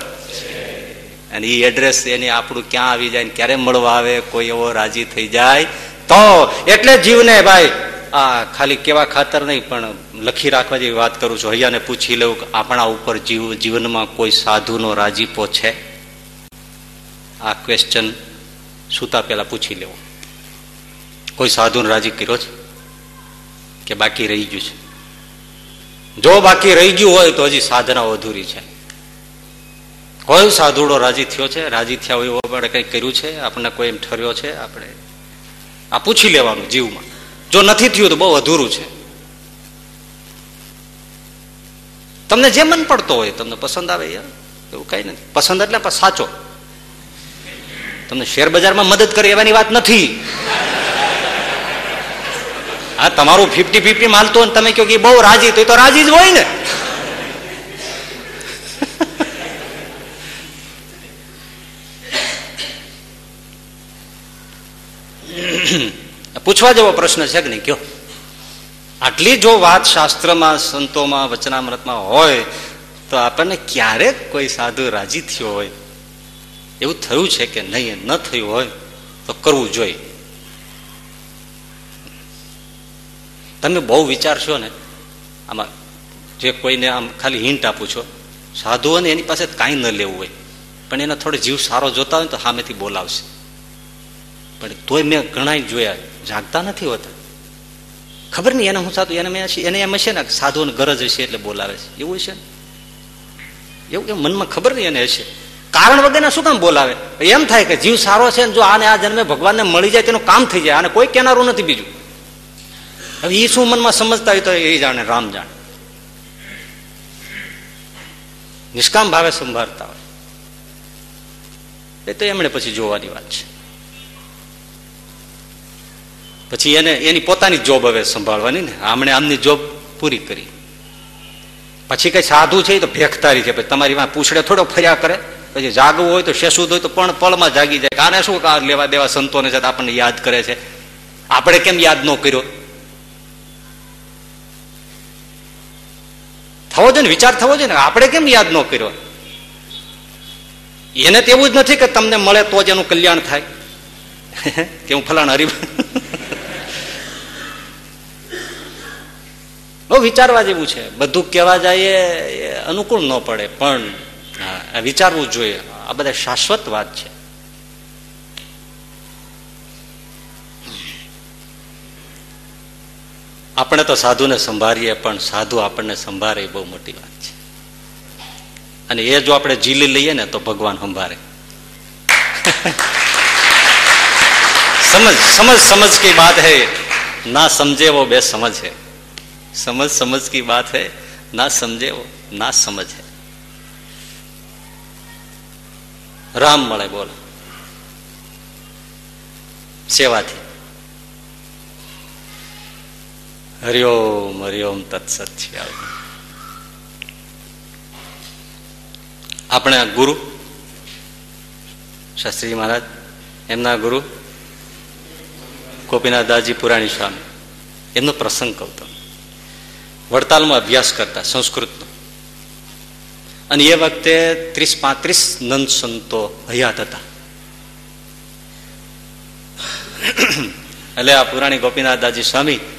અને એ એડ્રેસ એને આપણું ક્યાં આવી જાય ક્યારે મળવા આવે, કોઈ એવો રાજી થઈ જાય, તો એટલે જીવને ભાઈ, આ ખાલી કેવા ખાતર નહીં, પણ લખી રાખવા જેવી વાત કરું છું. હૈયાને પૂછી લઉં કે આપણા ઉપર જીવ, જીવનમાં કોઈ સાધુનો રાજીપો છે? આ ક્વેશ્ચન સુતા પેલા પૂછી લેવો. કોઈ સાધુને રાજી કર્યો છે? કે બાકી રહી ગયું છે? જો બાકી રહી ગયું હોય તો હજી સાધના અધૂરી છે. કોઈ સાધુડો રાજી થયો છે? રાજી થયા હોય આપણે કંઈક કર્યું છે? આપણને કોઈ એમ ઠર્યો છે? આપણે આ પૂછી લેવાનું જીવમાં. જો નથી થયું તો બહુ અધૂરું છે. તમને જે મન પડતો હોય, તમને પસંદ આવે એવું કઈ નથી. પસંદ એટલે સાચો. તમને શેર બજારમાં મદદ કરે એવાની વાત નથી. હા, તમારું ફિફ્ટી ફિફ્ટી માલતું હોય તમે કહો કે બહુ રાજી, તો એ તો રાજી જ હોય ને. પૂછવા જેવો પ્રશ્ન છે કે નહીં? કયો આટલી જો વાત શાસ્ત્રમાં, સંતોમાં, વચનામૃતમાં હોય, તો આપણને ક્યારેક કોઈ સાધુ રાજી થયો હોય? એવું થયું છે કે નહીં? ન થયું હોય, તો કરવું જોઈએ. તમે બહુ વિચારશો ને, આમાં જે કોઈને આમ ખાલી હિન્ટ આપું છો, સાધુઓને એની પાસે કાંઈ ન લેવું હોય. પણ એનો થોડો જીવ સારો જોતા હોય તો સામેથી બોલાવશે. પણ તોય મેં ઘણા જોયા, જાગતા નથી હોતા. ખબર નહીં એને હું સાધુ, એને મેં એને એમ હશે ને સાધુઓને ગરજ હશે એટલે બોલાવે છે. એવું હશે એવું કે મનમાં ખબર નહીં એને હશે. કારણ વગરના શું કામ બોલાવે? એમ થાય કે જીવ સારો છે જો આને આ જન્મે ભગવાનને મળી જાય તેનું કામ થઈ જાય. અને કોઈ કેનારું નથી બીજું. હવે એ શું મનમાં સમજતા હોય તો એ જાણે, રામ જાણે. નિષ્કામ ભાવે સંભાળતા હોય. એ તો એમણે પછી જોવાની વાત છે. પછી એને, એની પોતાની જોબ હવે સંભાળવાની ને, આમણે આમની જોબ પૂરી કરી. પછી કઈ સાધુ છે તો ભેખતારી છે તમારી માં પૂછડે થોડો ફર્યા કરે. પછી જાગવું હોય તો શેસુદ હોય તો પણ પળમાં જાગી જાય. આને શું લેવા દેવા સંતોને છે આપણને યાદ કરે છે? આપણે કેમ યાદ ન કર્યો? થવો જોઈએ ને, વિચાર થવો જોઈએ ને, આપણે કેમ યાદ ન કર્યો? એને તો એવું જ નથી કે તમને મળે તો જ એનું કલ્યાણ થાય. કે હું ફલાણ હરી બહુ વિચારવા જેવું છે. બધું કહેવા જાય એ અનુકૂળ ન પડે, પણ વિચારવું જોઈએ. આ બધા શાશ્વત વાત છે. આપણે તો સાધુને સંભાળીએ પણ સાધુ આપણને સંભાળે એ બહુ મોટી વાત છે. અને એ જો આપણે જીલી લઈએ ને, તો ભગવાન સંભાળે સમજ સમજ સમજ કી બાત હૈ. ના સમજે વો બે સમજ હૈ. સમજ સમજ કી બાત હૈ. ના સમજે વો, ના સમજ હૈ. રામ મળે બોલ. સેવાથી. હરિઓમ હરિઓમ તત્સત છે આપણે ગુરુ શાસ્ત્રીજી મહારાજ એમના ગુરુ ગોપીનાથ દાસજી પુરાણી સ્વામી એમનો પ્રસંગ કહું વડતાલમાં અભ્યાસ કરતા સંસ્કૃતનો અને એ વખતે ત્રીસ પાંત્રીસ નંદ સંતો હયાત હતા એટલે આ પુરાણી ગોપીનાથ દાસજી સ્વામી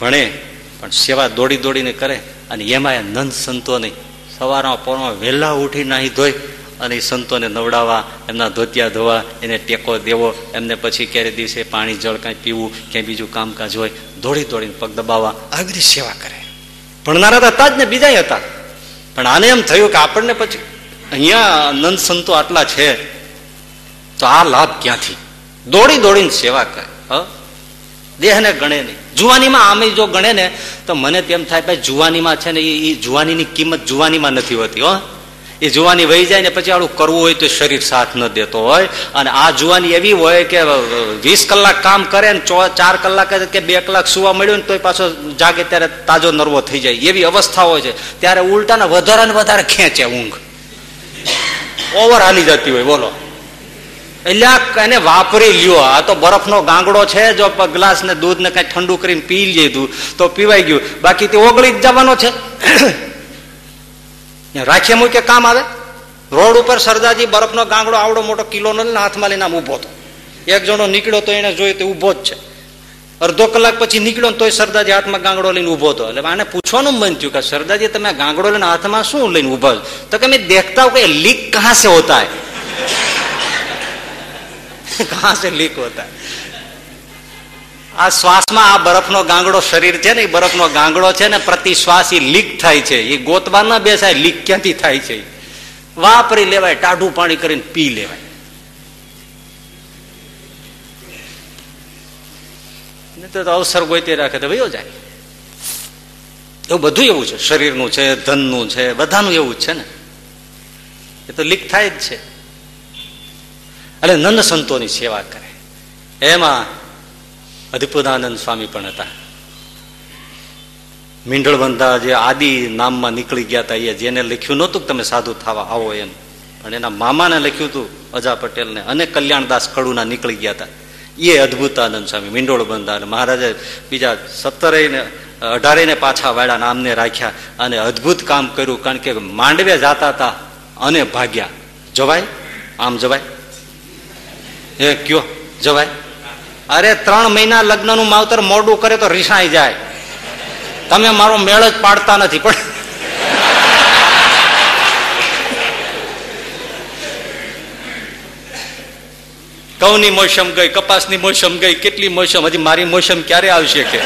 ભણે, પણ સેવા દોડી દોડીને કરે અને એમાં એ નંદ સંતો નહીં. સવારમાં પોરમાં વહેલા ઉઠી નાહી ધોઈ અને એ સંતોને નવડાવવા, એમના ધોતિયા ધોવા, એને ટેકો દેવો, એમને પછી ક્યારે દિવસે પાણી, જળ કાંઈ પીવું, ક્યાંય બીજું કામકાજ હોય, દોડી દોડીને પગ દબાવવા. આવી બધી સેવા કરે. ભણનારા હતા જ ને બીજા હતા. પણ આને એમ થયું કે આપણને પછી અહીંયા નંદ સંતો આટલા છે, તો આ લાભ ક્યાંથી? દોડી દોડીને સેવા કરે. હ? દેહને ગણે નહીં. જુવાનીમાં આમે જો ગણે ને, તો મને તેમ થાય, ભાઈ, જુવાનીમાં છે ને, એ જુવાનીની કિંમત જુવાનીમાં નથી હોતી, હો. એ જુવાની વહી જાય ને, પછી આડું કરવું હોય તો શરીર સાથ ન દેતો હોય. અને આ જુવાની એવી હોય કે વીસ કલાક કામ કરે ને ચાર કલાક કે બે કલાક સુવા મળ્યું ને તો પાછો જાગે ત્યારે તાજો નરવો થઈ જાય. એવી અવસ્થા હોય છે. ત્યારે ઉલટાને વધારે ને વધારે ખેંચે ઊંઘ. ઓવર હાલી જતી હોય, બોલો. એટલે એને વાપરી લ્યો. આ તો બરફનો ગાંગડો છે, જો ગ્લાસ ને દૂધ ને કઈ ઠંડુ કરીને પી લીધું તો પીવાઈ ગયું. બાકી તે ઓગળી જ જવાનો છે. રાખીએ મૂકે કામ આવે. રોડ ઉપર સરદારજી બરફનો ગાંગડો આવડો મોટો કિલો ને હાથમાં લઈને આમ ઊભો હતો એક જણો નીકળ્યો તો એને જોયું તો ઊભો જ છે. અડધો કલાક પછી નીકળ્યો તોય સરદારજી હાથમાં ગાંગડો લઈને ઊભો હતો એટલે આને પૂછવાનું મન થયું કે સરદારજી, તમે ગાંગડો લઈને હાથમાં શું લઈને ઊભો તો કે મેં દેખતા હું કે લીક કહા સે હોતા હૈ કહાં સે લીક હોતા. આ શ્વાસમાં આ બરફનો ગાંગડો શરીર છે ને, એ બરફનો ગાંગડો છે ને પ્રતિ શ્વાસ એ લીક થાય છે. એ ગોતવા ન બેસાય, લીક ક્યાંથી થાય છે? વાપરી લેવાય, ટાઢું પાણી કરીને પી લેવાય. તો અવસર ગોતી રાખે તો વયો જાય. એવું બધું એવું છે. શરીરનું છે, ધનનું છે, બધાનું એવું જ છે ને. એ તો લીક થાય જ છે. એટલે નંદ સંતોની સેવા કરે. એમાં અધિપુદાનંદ સ્વામી પણ હતા. મીંઢળ બંધા જે આદિ નામમાં નીકળી ગયા હતા, એ જેને લખ્યું નહોતું કે તમે સાધુ થવા આવો એમ. પણ એના મામાને લખ્યું હતું અજા પટેલને. અને કલ્યાણદાસ કડુના નીકળી ગયા હતા. એ અદભુતાનંદ સ્વામી મીંડોળ બંધા અને મહારાજે બીજા સત્તરે ને અઢારે ને પાછા વાળા નામને રાખ્યા અને અદભુત કામ કર્યું, કારણ કે માંડવે જાતા હતા અને ભાગ્યા. જવાય? આમ જવાય? એ, કયો? જવાય? અરે, ત્રણ મહિના લગ્નનું માવતર મોડું કરે તો રીસાઈ જાય. તમે મારો મેળ જ પાડતા નથી, પણ ઘઉંની મોસમ ગઈ, કપાસની મોસમ ગઈ, કેટલી મોસમ? હજી મારી મોસમ ક્યારે આવશે કે?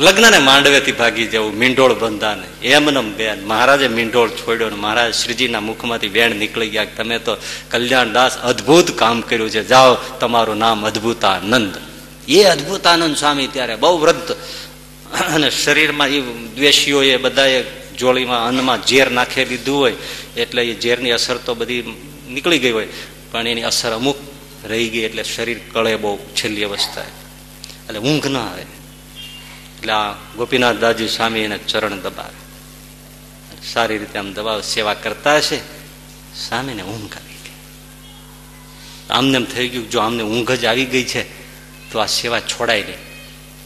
લગ્નને માંડવેથી ભાગી જવું, મીંઢોળ બંધાને. એમનમ બેન, મહારાજે મીંઢોળ છોડ્યો ને મહારાજ શ્રીજીના મુખમાંથી વેણ નીકળી ગયા તમે તો કલ્યાણદાસ અદભુત કામ કર્યું છે, જાઓ, તમારું નામ અદભુતાનંદ. એ અદભુતાનંદ સ્વામી ત્યારે બહુ વૃદ્ધ. અને શરીરમાં એ દ્વેષીઓએ બધાએ જોડીમાં અન્નમાં ઝેર નાખી દીધું હોય, એટલે એ ઝેરની અસર તો બધી નીકળી ગઈ હોય, પણ એની અસર અમુક રહી ગઈ, એટલે શરીર કળે બહુ છેલ્લી અવસ્થાએ. એટલે ઊંઘ ના આવે. એટલે આ ગોપીનાથ દાદી સ્વામી એને ચરણ દબાવે. સારી રીતે આમ દબાવ, સેવા કરતા હશે, સ્વામીને ઊંઘ આવી આમને એમ થઈ ગયું જો આમને ઊંઘ જ આવી ગઈ છે, તો આ સેવા છોડાય નહીં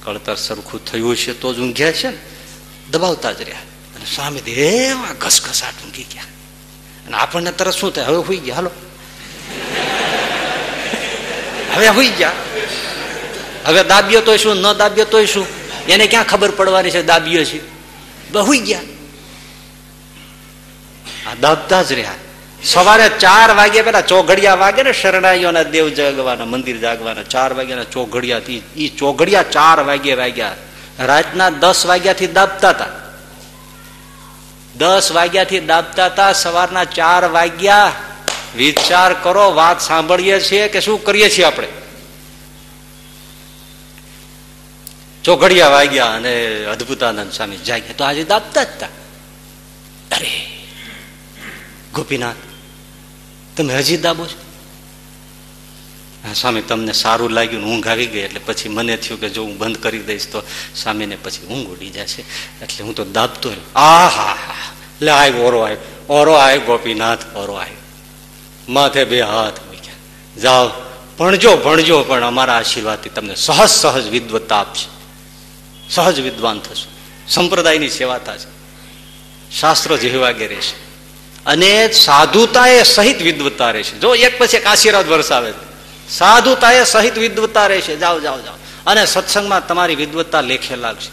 કળતર સરખું થયું છે તો જ ઊંઘ્યા છે. ને દબાવતા જ રહ્યા. અને સ્વામી એવા ઘસઘસાટ ઊંઘી ગયા. અને આપણને તરત શું થાય? હવે હોઈ ગયા, હાલો. હવે હોઈ ગયા. હવે દાબ્યો તો શું? ન દાબ્યો તો શું? એને ક્યાં ખબર પડવાની છે? દાબીઓ છે. બહુ ગયા. આ દાબતા જ રહ્યા. સવારે ચાર વાગ્યા પેલા ચોઘડિયા વાગે ને શરણાઈઓના દેવ જાગવાના, મંદિર જાગવાના. ચાર વાગ્યાના ચોઘડિયા એ ચોઘડિયા ચાર વાગ્યે વાગ્યા. રાતના દસ વાગ્યાથી દાબતા હતા દસ વાગ્યાથી દાબતા હતા સવારના ચાર વાગ્યા. વિચાર કરો, વાત સાંભળીએ છીએ કે શું કરીએ છીએ આપણે? ચોઘડિયા વાગ્યા અને અદભુતાનંદ સ્વામી જાગ્યા. તો આજે દાબતા જ હતા અરે, ગોપીનાથ, તમે હજી દાબો છો? હા, સ્વામી, તમને સારું લાગ્યું ઊંઘ આવી ગઈ એટલે પછી મને થયું કે જો હું બંધ કરી દઈશ તો સ્વામીને પછી ઊંઘ ઉડી જશે. એટલે હું તો દાબતો આ હા હા લે આય, ઓરો આય ઓરો આય, ગોપીનાથ, ઓરો આય. માથે બે હાથ મૂક્યા. જાઓ, ભણજો ભણજો, પણ અમારા આશીર્વાદથી તમને સહજ સહજ વિદવત્તા આપશે. સહજ વિદ્વાન થશો. સંપ્રદાયની સેવા થશે. શાસ્ત્રો જેવાગે રહેશે. અને સાધુતા એ સહિત વિદ્વતા રહેશે. જો એક પછી એક આશીર્વાદ વરસાવે સાધુતા એ સહિત વિદ્વતા રહેશે. જાઓ જાઓ જાઓ. અને સત્સંગમાં તમારી વિદ્વતા લેખે લાગશે.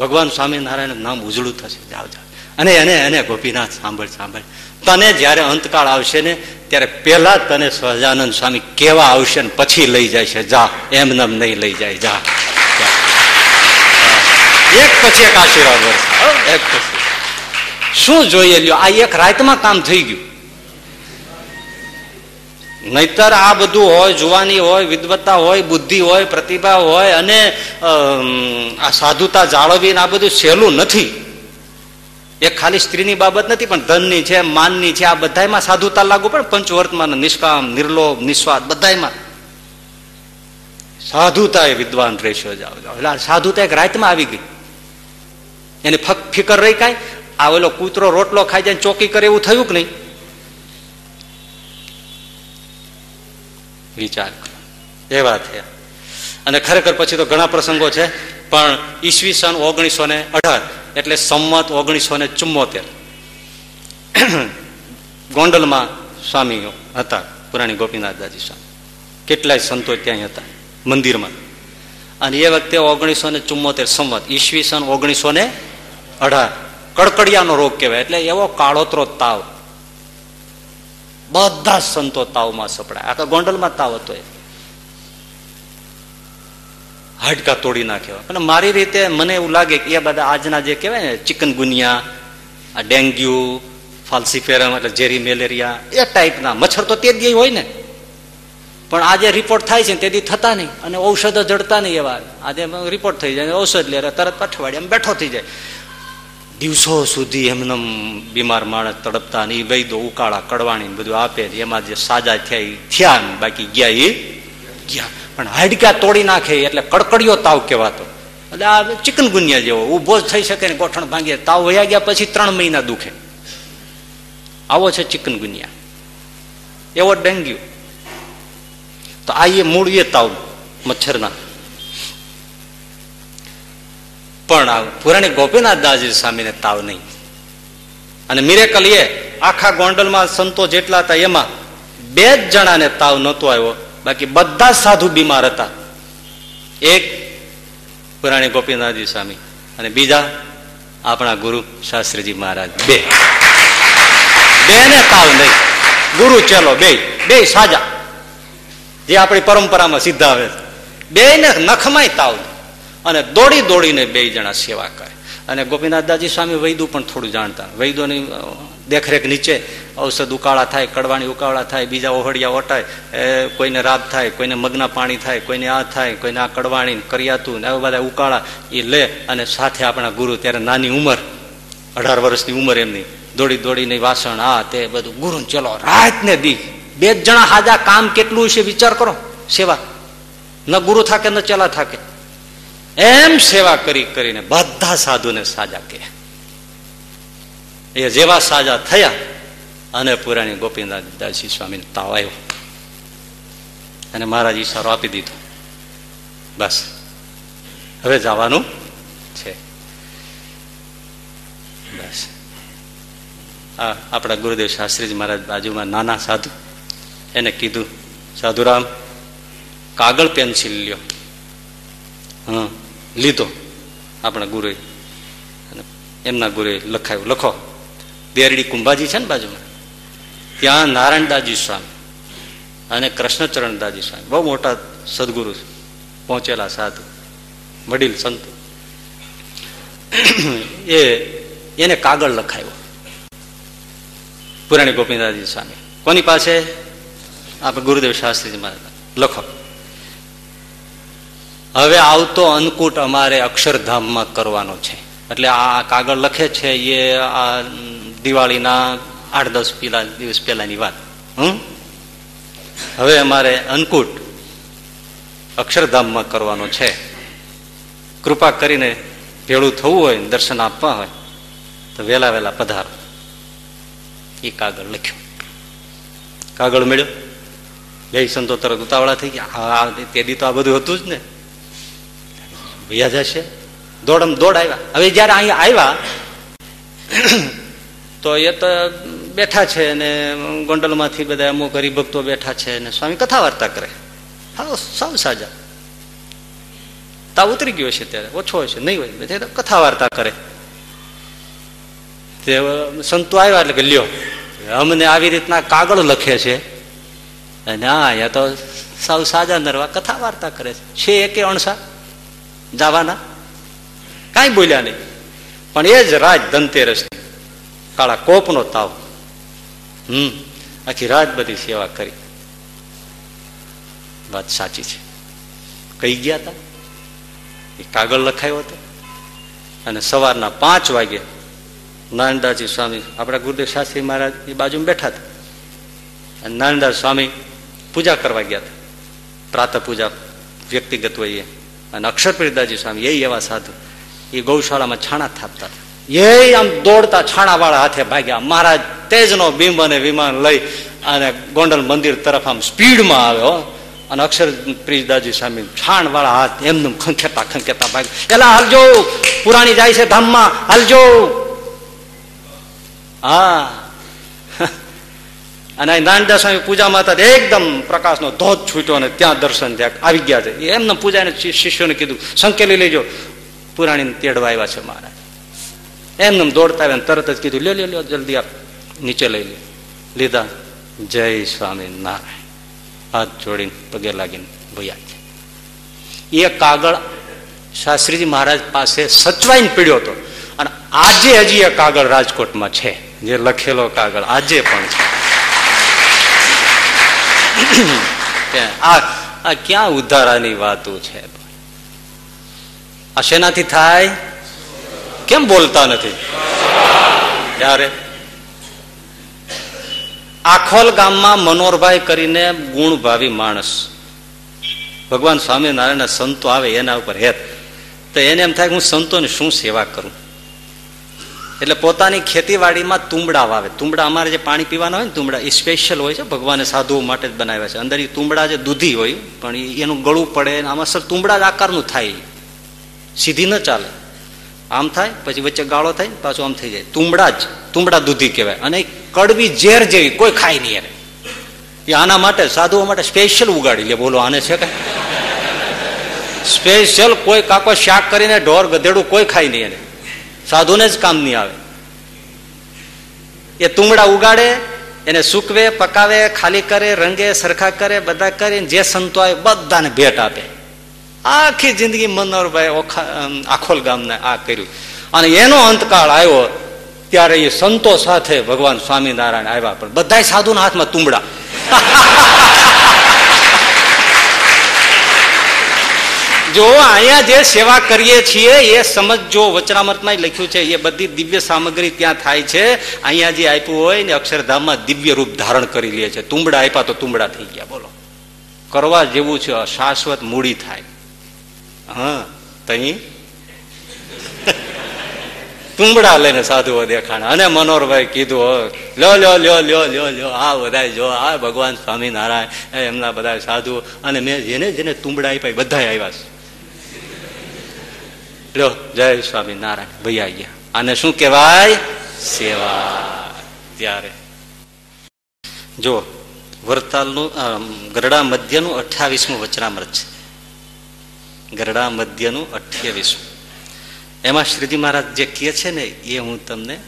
ભગવાન સ્વામિનારાયણ નામ ઉજળું થશે. જાઓ જાઓ. અને એને એને ગોપીનાથ સાંભળ સાંભળ. તને જયારે અંતકાળ આવશે ને, ત્યારે પેલા તને સહજાનંદ સ્વામી કેવા આવશે ને પછી લઈ જાય છે. જા, એમ નહીં લઈ જાય. જા. એક પછી એક આશીર્વાદ વર્ષ એક પછી શું જોઈએ લ્યો? આ એક રાતમાં કામ થઈ ગયું. નહીતર આ બધું હોય જુવાની હોય વિદવત્તા હોય બુદ્ધિ હોય પ્રતિભા હોય અને આ સાધુતા જાળવીને આ બધું સહેલું નથી. એ ખાલી સ્ત્રીની બાબત નથી પણ ધનની છે માનની છે આ બધામાં સાધુતા લાગુ પણ પંચવર્તમાન નિષ્કામ નિર્લોભ નિસ્વાદ બધાયમાં. સાધુતા એ વિદ્વાન રેશિયો જાવ. એટલે સાધુતા એક રાતમાં આવી ગઈ. એની ફક ફિકર રહી કાંઈ? આ ઓલો કૂતરો રોટલો ખાઈ જાય ચોકી કરે એવું થયું કે નહીં? વિચાર એવા થયા અને ખરેખર પછી તો ઘણા પ્રસંગો છે, પણ ઈસવીસન ઓગણીસો ને અઢાર, એટલે સંમત ઓગણીસો ને ચુમ્મોતેર ગોંડલમાં સ્વામીઓ હતા, પુરાણી ગોપીનાથ દાદી સ્વામી. કેટલાય સંતો ત્યાં હતા, મંદિરમાં. અને એ વખતે ઓગણીસો ને ચુમ્મોતેર સંમત, ઈસવીસન ઓગણીસો ને અઢાર. કડકડિયાનો રોગ કહેવાય. એટલે એવો કાળોતરો તાવ. બધા સંતો તાવમાં સપડાય. આખા ગોંડલમાં તાવ હતો એ. હાડકા તોડી નાખ્યો. અને મારી રીતે મને એવું લાગે કે એ બધા આજના જે કહેવાય ને, ચિકન ગુનિયા, આ ડેન્ગ્યુ, ફાલ્સીફેરમ, એટલે ઝેરી મેલેરિયા, એ ટાઈપના. મચ્છર તો તે દી હોય ને. પણ આજે રિપોર્ટ થાય છે તેથી થતા નહીં. અને ઔષધો જડતા નહીં એવા. આજે રિપોર્ટ થઈ જાય. ઔષધ લે, તરત પઠવાડિયામાં બેઠો થઈ જાય. દિવસો સુધી એમને બીમાર માણસ તડપતા ને એ વૈદો ઉકાળા, કડવાણી બધું આપે એમાં જે સાજા થયા થયા બાકી ગયા એ ગયા. પણ હાડકા તોડી નાખે એટલે કડકડિયો તાવ કહેવાતો. એટલે આ ચિકન ગુનિયા જેવો જ થઈ શકે ને ગોઠણ ભાંગે. તાવ વયા ગયા પછી ત્રણ મહિના દુખે. આવો છે ચિકન ગુનિયા એવો ડેન્ગ્યુ. તો આ એ મૂળ એ તાવ, મચ્છરના. પણ પુરાણી ગોપીનાથ દાસજી સ્વામીને તાવ નહીં. અને મિરેકલ એ આખા ગોંડલમાં સંતો જેટલા હતા એમાં બે જ જણાને તાવ નહોતો આવ્યો. બાકી બધા સાધુ બીમાર હતા. એક પુરાણી ગોપીનાથજી સ્વામી અને બીજા આપણા ગુરુ શાસ્ત્રીજી મહારાજ. બે. બે ને તાવ નહીં. ગુરુ ચેલો બે બે સાજા. જે આપણી પરંપરામાં સીધા આવે બે ને નખમાંય તાવ નહીં. અને દોડી દોડીને બે જણા સેવા કરે. અને ગોપીનાથદાજી સ્વામી વૈદુ પણ થોડું જાણતા. વૈદોની દેખરેખ નીચે ઔષધ ઉકાળા થાય, કડવાણી ઉકાળા થાય, બીજા ઓહળિયા ઓટાય, એ, કોઈને રાબ થાય, કોઈને મગના પાણી થાય, કોઈને આ થાય, કોઈને આ કડવાણી, કરિયાતું ને બધા ઉકાળા એ લે અને સાથે આપણા ગુરુ ત્યારે નાની ઉંમર, અઢાર વર્ષની ઉંમર એમની. દોડી દોડીને વાસણ, આ તે બધું ગુરુ ચલો રાત ને દી બે જણા હાજા, કામ કેટલું છે વિચાર કરો, સેવા. ન ગુરુ થાકે, ન ચલા થાકે. એમ સેવા કરી કરીને બધા સાધુને સાજા કે એ જેવા સાજા થયા અને પુરાણી ગોપીનાથદાસજી સ્વામી તાવ આવ્યો. અને મહારાજ ઈશારો આપી દીધો. બસ. હવે જવાનું છે. બસ. આ આપણા ગુરુદેવ શાસ્ત્રીજી મહારાજ બાજુમાં નાના સાધુ. એને કીધું, સાધુરામ, કાગળ, પેન્સિલ લ્યો. હા. લીધો. આપણા ગુરુએ એમના ગુરુએ લખાયું. લખો. બેરડી કુંભાજી છે ને બાજુમાં? ત્યાં નારાયણદાજી સ્વામી અને કૃષ્ણચરણદાજી સ્વામી. બહુ મોટા સદગુરુ પહોંચેલા સાધુ, વડીલ, સંતો. એ એને કાગળ લખાયો. પુરાણી ગોપીનાથજી સ્વામી. કોની પાસે? આપણે ગુરુદેવ શાસ્ત્રીજી મહારાજ. લખો. હવે આવતો અન્નકૂટ અમારે અક્ષરધામમાં કરવાનો છે. એટલે આ કાગળ લખે છે એ આ દિવાળીના આઠ દસ પેલા દિવસ પહેલાની વાત. હમ? હવે અમારે અન્નકૂટ અક્ષરધામમાં કરવાનો છે. કૃપા કરીને ભેળું થવું હોય દર્શન આપવા હોય, તો વહેલા વહેલા પધારો. એ કાગળ લખ્યો. કાગળ મળ્યો? બે સંતો તરત ઉતાવળા થઈ ગયા. તે દી તો આ બધું હતું જ ને. ભૈયા જશે. દોડમ દોડ આવ્યા. હવે જયારે અહીંયા આવ્યા, તો એ તો બેઠા છે અને ગોંડલમાંથી બધા અમુક હરિભક્તો બેઠા છે અને સ્વામી કથા વાર્તા કરે. હા સાવ સાજા. તાવ ઉતરી ગયો છે ત્યારે. ઓછો છે, નહીં હોય. કથા વાર્તા કરે. તે સંતો આવ્યા એટલે કે, લ્યો, અમને આવી રીતના કાગળ લખે છે. અને હા અહીંયા તો સાવ સાજા નરવા કથા વાર્તા કરે છે એકે અણસા? જવાના? કાંઈ બોલ્યા નહીં. પણ એ જ રાજ ધનતેરસ કાળા કોપનો તાવ. હમ, આખી રાત બધી સેવા કરી. વાત સાચી છે. કઈ ગયા હતા એ કાગળ લખાયો હતો. અને સવારના પાંચ વાગે નાનદાજી સ્વામી આપણા ગુરુદેવ શાસ્ત્રી મહારાજ એ બાજુમાં બેઠા હતા. અને નાનદાસ સ્વામી પૂજા કરવા ગયા હતા. પ્રાતઃ પૂજા વ્યક્તિગત હોય એ અને અક્ષરપ્રિદાજી સ્વામી એ એવા સાધુ એ ગૌશાળામાં છાણા થાપતા એ આમ દોડતા છાણા વાળા હાથે ભાગ્યા. મહારાજ તેજનો બિંબ અને વિમાન લઈ અને ગોંડલ મંદિર તરફ આમ સ્પીડમાં આવ્યો અને અક્ષર પ્રિજદાજી સ્વામી છાણ વાળા હાથ એમનું ખંખેતા ખંખેતા ભાગ એલા હાલજો પુરાણી જાય છે ધામમાં હાલજો. હા. અને નાનદા સ્વામી પૂજા માતા એકદમ પ્રકાશનો ધોધ છૂટ્યો અને ત્યાં દર્શન થયા. આવી ગયા છે. એમને પૂજાને શિષ્યોને કીધું, સંકેલી લેજો. પુરાણીને તેડવા આવ્યા છે મહારાજ એમને દોડતા આવ્યા તરત જ કીધું, લ્યો લ્યો લ્યો, જલ્દી આપ નીચે લઈ લે લીધા. જય સ્વામી નારાયણ હાથ જોડીને પગે લાગીને ભૈયા એ કાગળ શાસ્ત્રીજી મહારાજ પાસે સચવાઈને પીડ્યો હતો. અને આજે હજી એ કાગળ રાજકોટમાં છે. જે લખેલો કાગળ આજે પણ છે. આ ક્યાં ઉધારાની વાતો છે? આ શેનાથી થાય? કેમ બોલતા નથી? ત્યારે આખોલ ગામમાં મનોહરભાઈ કરીને ગુણભાવી માણસ. ભગવાન સ્વામિનારાયણના સંતો આવે એના ઉપર હેત. તો એને એમ થાય કે હું સંતોની શું સેવા કરું? એટલે પોતાની ખેતીવાડીમાં તુંબડા વાવે. તુંબડા અમારે જે પાણી પીવાના હોય ને, તુંબડા, એ સ્પેશિયલ હોય છે. ભગવાને સાધુઓ માટે જ બનાવ્યા છે. અંદર એ તુંબડા જે દૂધી હોય, પણ એનું ગળું પડે આમાં સર તુંબડા જ આકારનું થાય. સીધી ન ચાલે. આમ થાય, પછી વચ્ચે ગાળો થાય પાછું આમ થઈ જાય. તુંબડા જ, તુંબડા દૂધી કહેવાય. અને કડવી ઝેર જેવી કોઈ ખાય નહીં એને. એ આના માટે, સાધુઓ માટે સ્પેશિયલ ઉગાડી લે. બોલો, આને છે કે સ્પેશિયલ કોઈ કાકો શાક કરીને ઢોર ગધેડું કોઈ ખાય નહીં એને. સાધુને જ કામ નહીં આવે. એ તુંબડા ઉગાડે, એને સૂકવે, પકાવે, ખાલી કરે, રંગે, સરખા કરે, બધા કરે જે સંતો આવે બધાને ભેટ આપે. આખી જિંદગી મનોહરભાઈ આખોલ ગામને આ કર્યું. અને એનો અંતકાળ આવ્યો ત્યારે એ સંતો સાથે ભગવાન સ્વામિનારાયણ આવ્યા પણ બધા સાધુના હાથમાં તુંબડા. જો અહીંયા જે સેવા કરીએ છીએ, એ સમજો વચનામૃતમાં લખ્યું છે, એ બધી દિવ્ય સામગ્રી ત્યાં થાય છે. અહીંયા જે આપ્યું હોય ને અક્ષરધામમાં દિવ્ય રૂપ ધારણ કરી લે છે. તુંબડા આપ્યા તો તુંબડા થઈ ગયા, બોલો. કરવા જેવું છે, શાશ્વત મૂડી થાય. હા, તહી? તુંબડા લઈને સાધુઓ દેખાણ. અને મનોહરભાઈ કીધું લ્યો લ્યો લ્યો લ્યો લ્યો લ્યો આ બધા જો, આ ભગવાન સ્વામિનારાયણ એમના બધા સાધુ અને મેં જેને જેને તુંબડા આપ્યા બધા આવ્યા છે. લ્યો જય સ્વામિનારાયણ ભૈયા ગયા. આને શું કહેવાય? સેવા. ત્યારે. જો વરતાલનું ગરડા મધ્યનું અઠ્યાવીસમું વચનામૃત છે. ગરડા મધ્યનું અઠ્યાવીસમું. એમાં શ્રીજી મહારાજ જે કહે છે ને, એ હું તમને,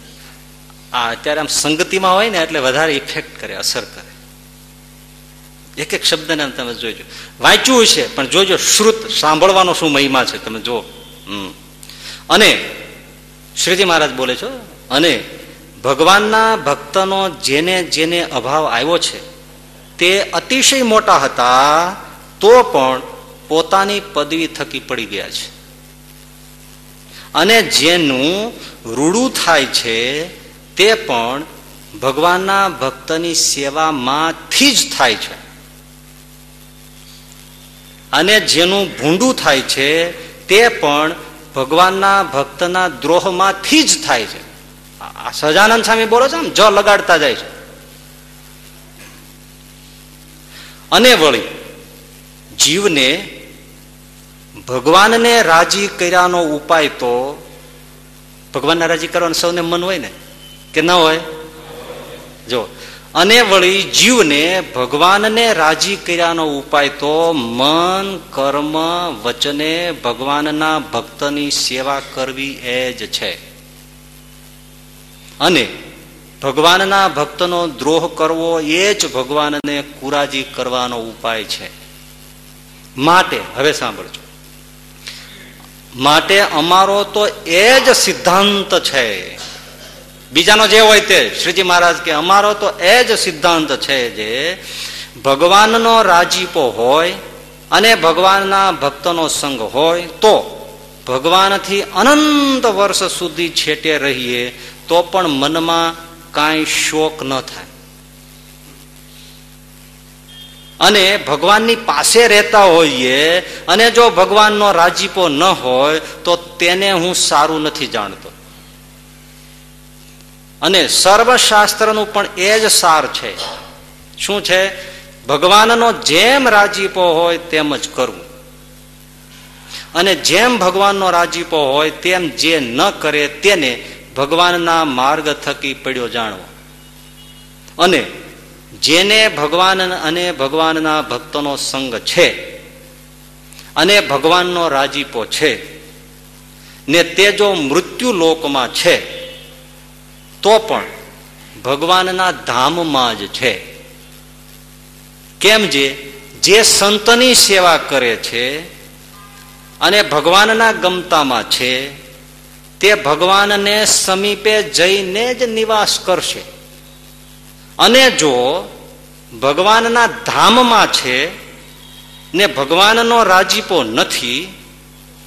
આ અત્યારે આમ સંગતિમાં હોય ને, એટલે વધારે ઇફેક્ટ કરે, અસર કરે. એક એક શબ્દને તમે જોજો. વાંચ્યું છે, પણ જોજો, શ્રુત, સાંભળવાનો શું મહિમા છે? તમે હમ અને શ્રીજી મહારાજ બોલે છો, અને ભગવાનના ભક્તનો જેને જેને અભાવ આવ્યો છે, તે અતિશય મોટા હતા, તો પણ પોતાની પદવી થકી પડી ગયા છે. અને જેનું રૂડું થાય છે, તે પણ ભગવાનના ભક્તની સેવામાંથી જ થાય છે. અને જેનું ભૂંડું થાય છે તે પણ ભગવાનના ભક્તના દ્રોહમાંથી જ થાય છે. સજાનંદ સ્વામી બોલો છો જ લગાડતા જાય છે. અને વળી, જીવને ભગવાનને રાજી કર્યાનો ઉપાય તો ભગવાનને રાજી કરવાનું સૌને મન હોય ને? કે ન હોય? જો અને વળી જીવને ભગવાનને રાજી કર્યાનો ઉપાય તો મન, કર્મ, વચને ભગવાનના ભક્તની સેવા કરવી એ જ છે. અને ભગવાનના ભક્તનો દ્રોહ કરવો એ જ ભગવાનને કુરાજી કરવાનો ઉપાય છે. માટે, હવે સાંભળજો. માટે અમારો તો એ જ સિદ્ધાંત છે. બીજાનો જે હોય તે. શ્રીજી મહારાજ કે અમારો તો એ જ સિદ્ધાંત છે જે ભગવાનનો રાજીપો હોય અને ભગવાનના ભક્તનો સંગ હોય તો ભગવાનથી અનંત વર્ષ સુધી છેટે રહીએ તો પણ મનમાં કાંઈ શોક ન થાય. અને ભગવાનની પાસે રહેતા હોઈએ અને જો ભગવાનનો રાજીપો ન હોય તો તેને હું સારું નથી જાણતો. અને સર્વશાસ્ત્રનું પણ એ જ સાર છે. શું છે? ભગવાનનો જેમ રાજીપો હોય તેમ જ કરવું અને જેમ ભગવાનનો રાજીપો હોય તેમ જે ન કરે તેને ભગવાનના માર્ગ થકી પડ્યો જાણવો. અને જેને ભગવાન અને ભગવાનના ભક્તોનો સંગ છે અને ભગવાનનો રાજીપો છે ને તે જો મૃત્યુ લોકમાં છે તો પણ ભગવાનના ધામમાં જ છે. કેમ જે? જે સંતની સેવા કરે છે અને ભગવાનના ગમતામાં છે, તે ભગવાનને સમીપે જઈને જ નિવાસ કરશે. અને જો ભગવાનના ધામમાં છે, ને ભગવાનનો રાજીપો નથી,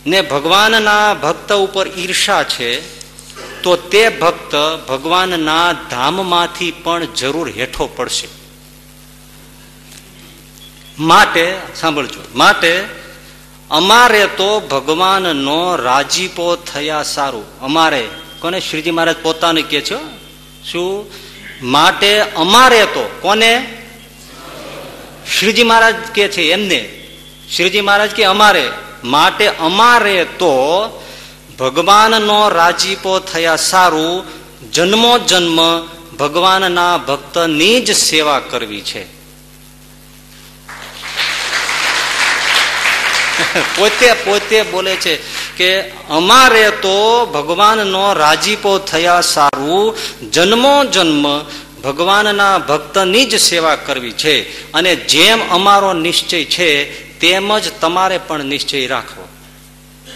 ને ભગવાનના ભક્ત ઉપર ઈર્ષા છે તો તે ભક્ત ભગવાનના ધામમાંથી પણ જરૂર હેઠો પડશે. માટે, સાંભળજો, માટે અમારે તો ભગવાનનો રાજીપો થયા સારું. અમારે, કોને શ્રીજી મહારાજ પોતાને કે છે? શું? માટે અમારે તો, કોને? શ્રીજી મહારાજ કે છે એમને. શ્રીજી મહારાજ કે અમારે. માટે અમારે તો ભગવાનનો રાજીપો થયા સારું, જન્મો જન્મ ભગવાનના ભક્તની જ સેવા કરવી છે. પોતે પોતે બોલે છે કે અમારે તો ભગવાનનો રાજીપો થયા સારું, જન્મો જન્મ ભગવાનના ભક્તની જ સેવા કરવી છે. અને જેમ અમારો નિશ્ચય છે, તેમ જ તમારે પણ નિશ્ચય રાખવો.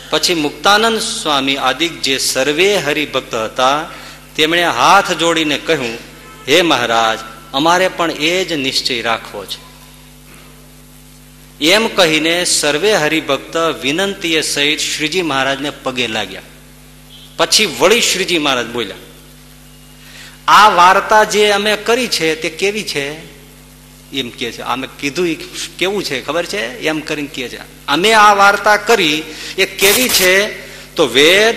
પછી મુક્તાનંદ સ્વામી આદિક જે સર્વે હરિભક્ત હતા, તેમણે હાથ જોડીને કહ્યું, હે મહારાજ, અમારે પણ એ જ નિશ્ચય રાખવો છે. એમ કહીને સર્વે હરિભક્ત વિનંતીએ સહિત શ્રીજી મહારાજને પગે લાગ્યા. પછી વળી શ્રીજી મહારાજ બોલ્યા, આ વાર્તા જે અમે કરી છે તે કેવી છે? એમ કે છે. અમે કીધું કેવું છે? ખબર છે? એમ કરીને કે છે. અમે આ વાર્તા કરી. એ કેવી છે? તો વેદ,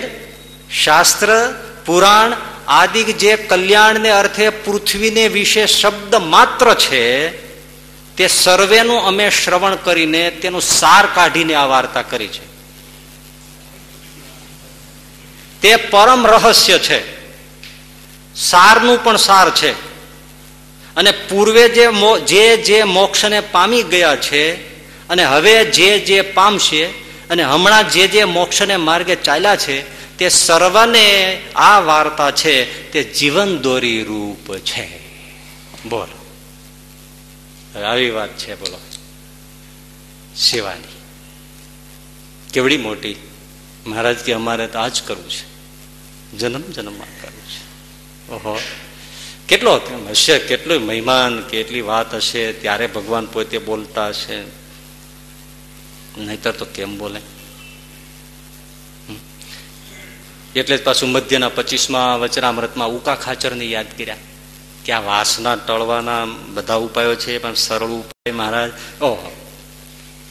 શાસ્ત્ર, પુરાણ આદિ જે કલ્યાણને અર્થે પૃથ્વીને વિશે શબ્દ માત્ર છે, તે સર્વેનું અમે શ્રવણ કરીને તેનું સાર કાઢીને આ વાર્તા કરી છે. તે પરમ રહસ્ય છે. સારનું પણ સાર છે. અને પૂર્વે જે જે જે મોક્ષને પામી ગયા છે, અને હવે જે જે પામશે, અને હમણાં જે જે મોક્ષને માર્ગે ચાલ્યા છે, તે સર્વને આ વાર્તા છે, તે જીવન દોરી રૂપ છે. બોલો. આવી વાત છે, બોલો. સેવાની કેવડી મોટી. મહારાજ કે અમારે તો આ જ કરવું છે. જન્મ જન્મમાં કરવું છે. ઓહો. કેટલો હશે, કેટલો મહેમાન, કેટલી વાત હશે, ત્યારે ભગવાન પોતે બોલતા હશે. નહીતર તો કેમ બોલે? એટલે જ પાછું મધ્યના પચીસમાં વચનામૃતમાં ઉકા ખાચરને યાદ કર્યા. કે આ વાસના ટળવાના બધા ઉપાયો છે, પણ સરળ ઉપાય મહારાજ. ઓહો,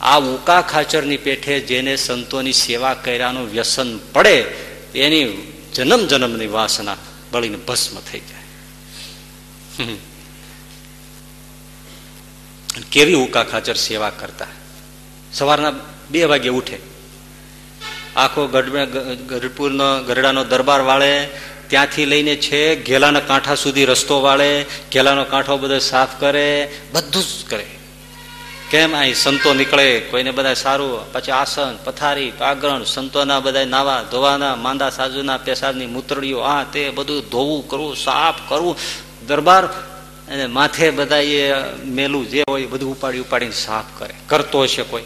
આ ઉકા ખાચરની પેઠે જેને સંતોની સેવા કર્યાનું વ્યસન પડે એની જન્મ જન્મની વાસના બળીને ભસ્મ થઈ જાય. કેવી ઉકા ખાચર સેવા કરતા. સવારના બે વાગે ઉઠે. આખો ગઢપુરનો ગરડાનો દરબાર વાળે, ત્યાંથી લઈને છે, ઘેલાના કાંઠા સુધી રસ્તો વાળે, ઘેલાનો કાંઠો બધો સાફ કરે, બધું જ કરે. કેમ અહીં સંતો નીકળે, કોઈને બધા સારું, પછી આસન, પથારી પાગરણ સંતોના બધા નાવા, ધોવાના, માંદા, સાજુના પેશાબની મૂતરડીઓ, આ તે બધું ધોવું, કરવું, સાફ કરવું દરબાર અને માથે બધા એ મેલું જે હોય બધું ઉપાડી ઉપાડીને સાફ કરે. કરતો હશે કોઈ.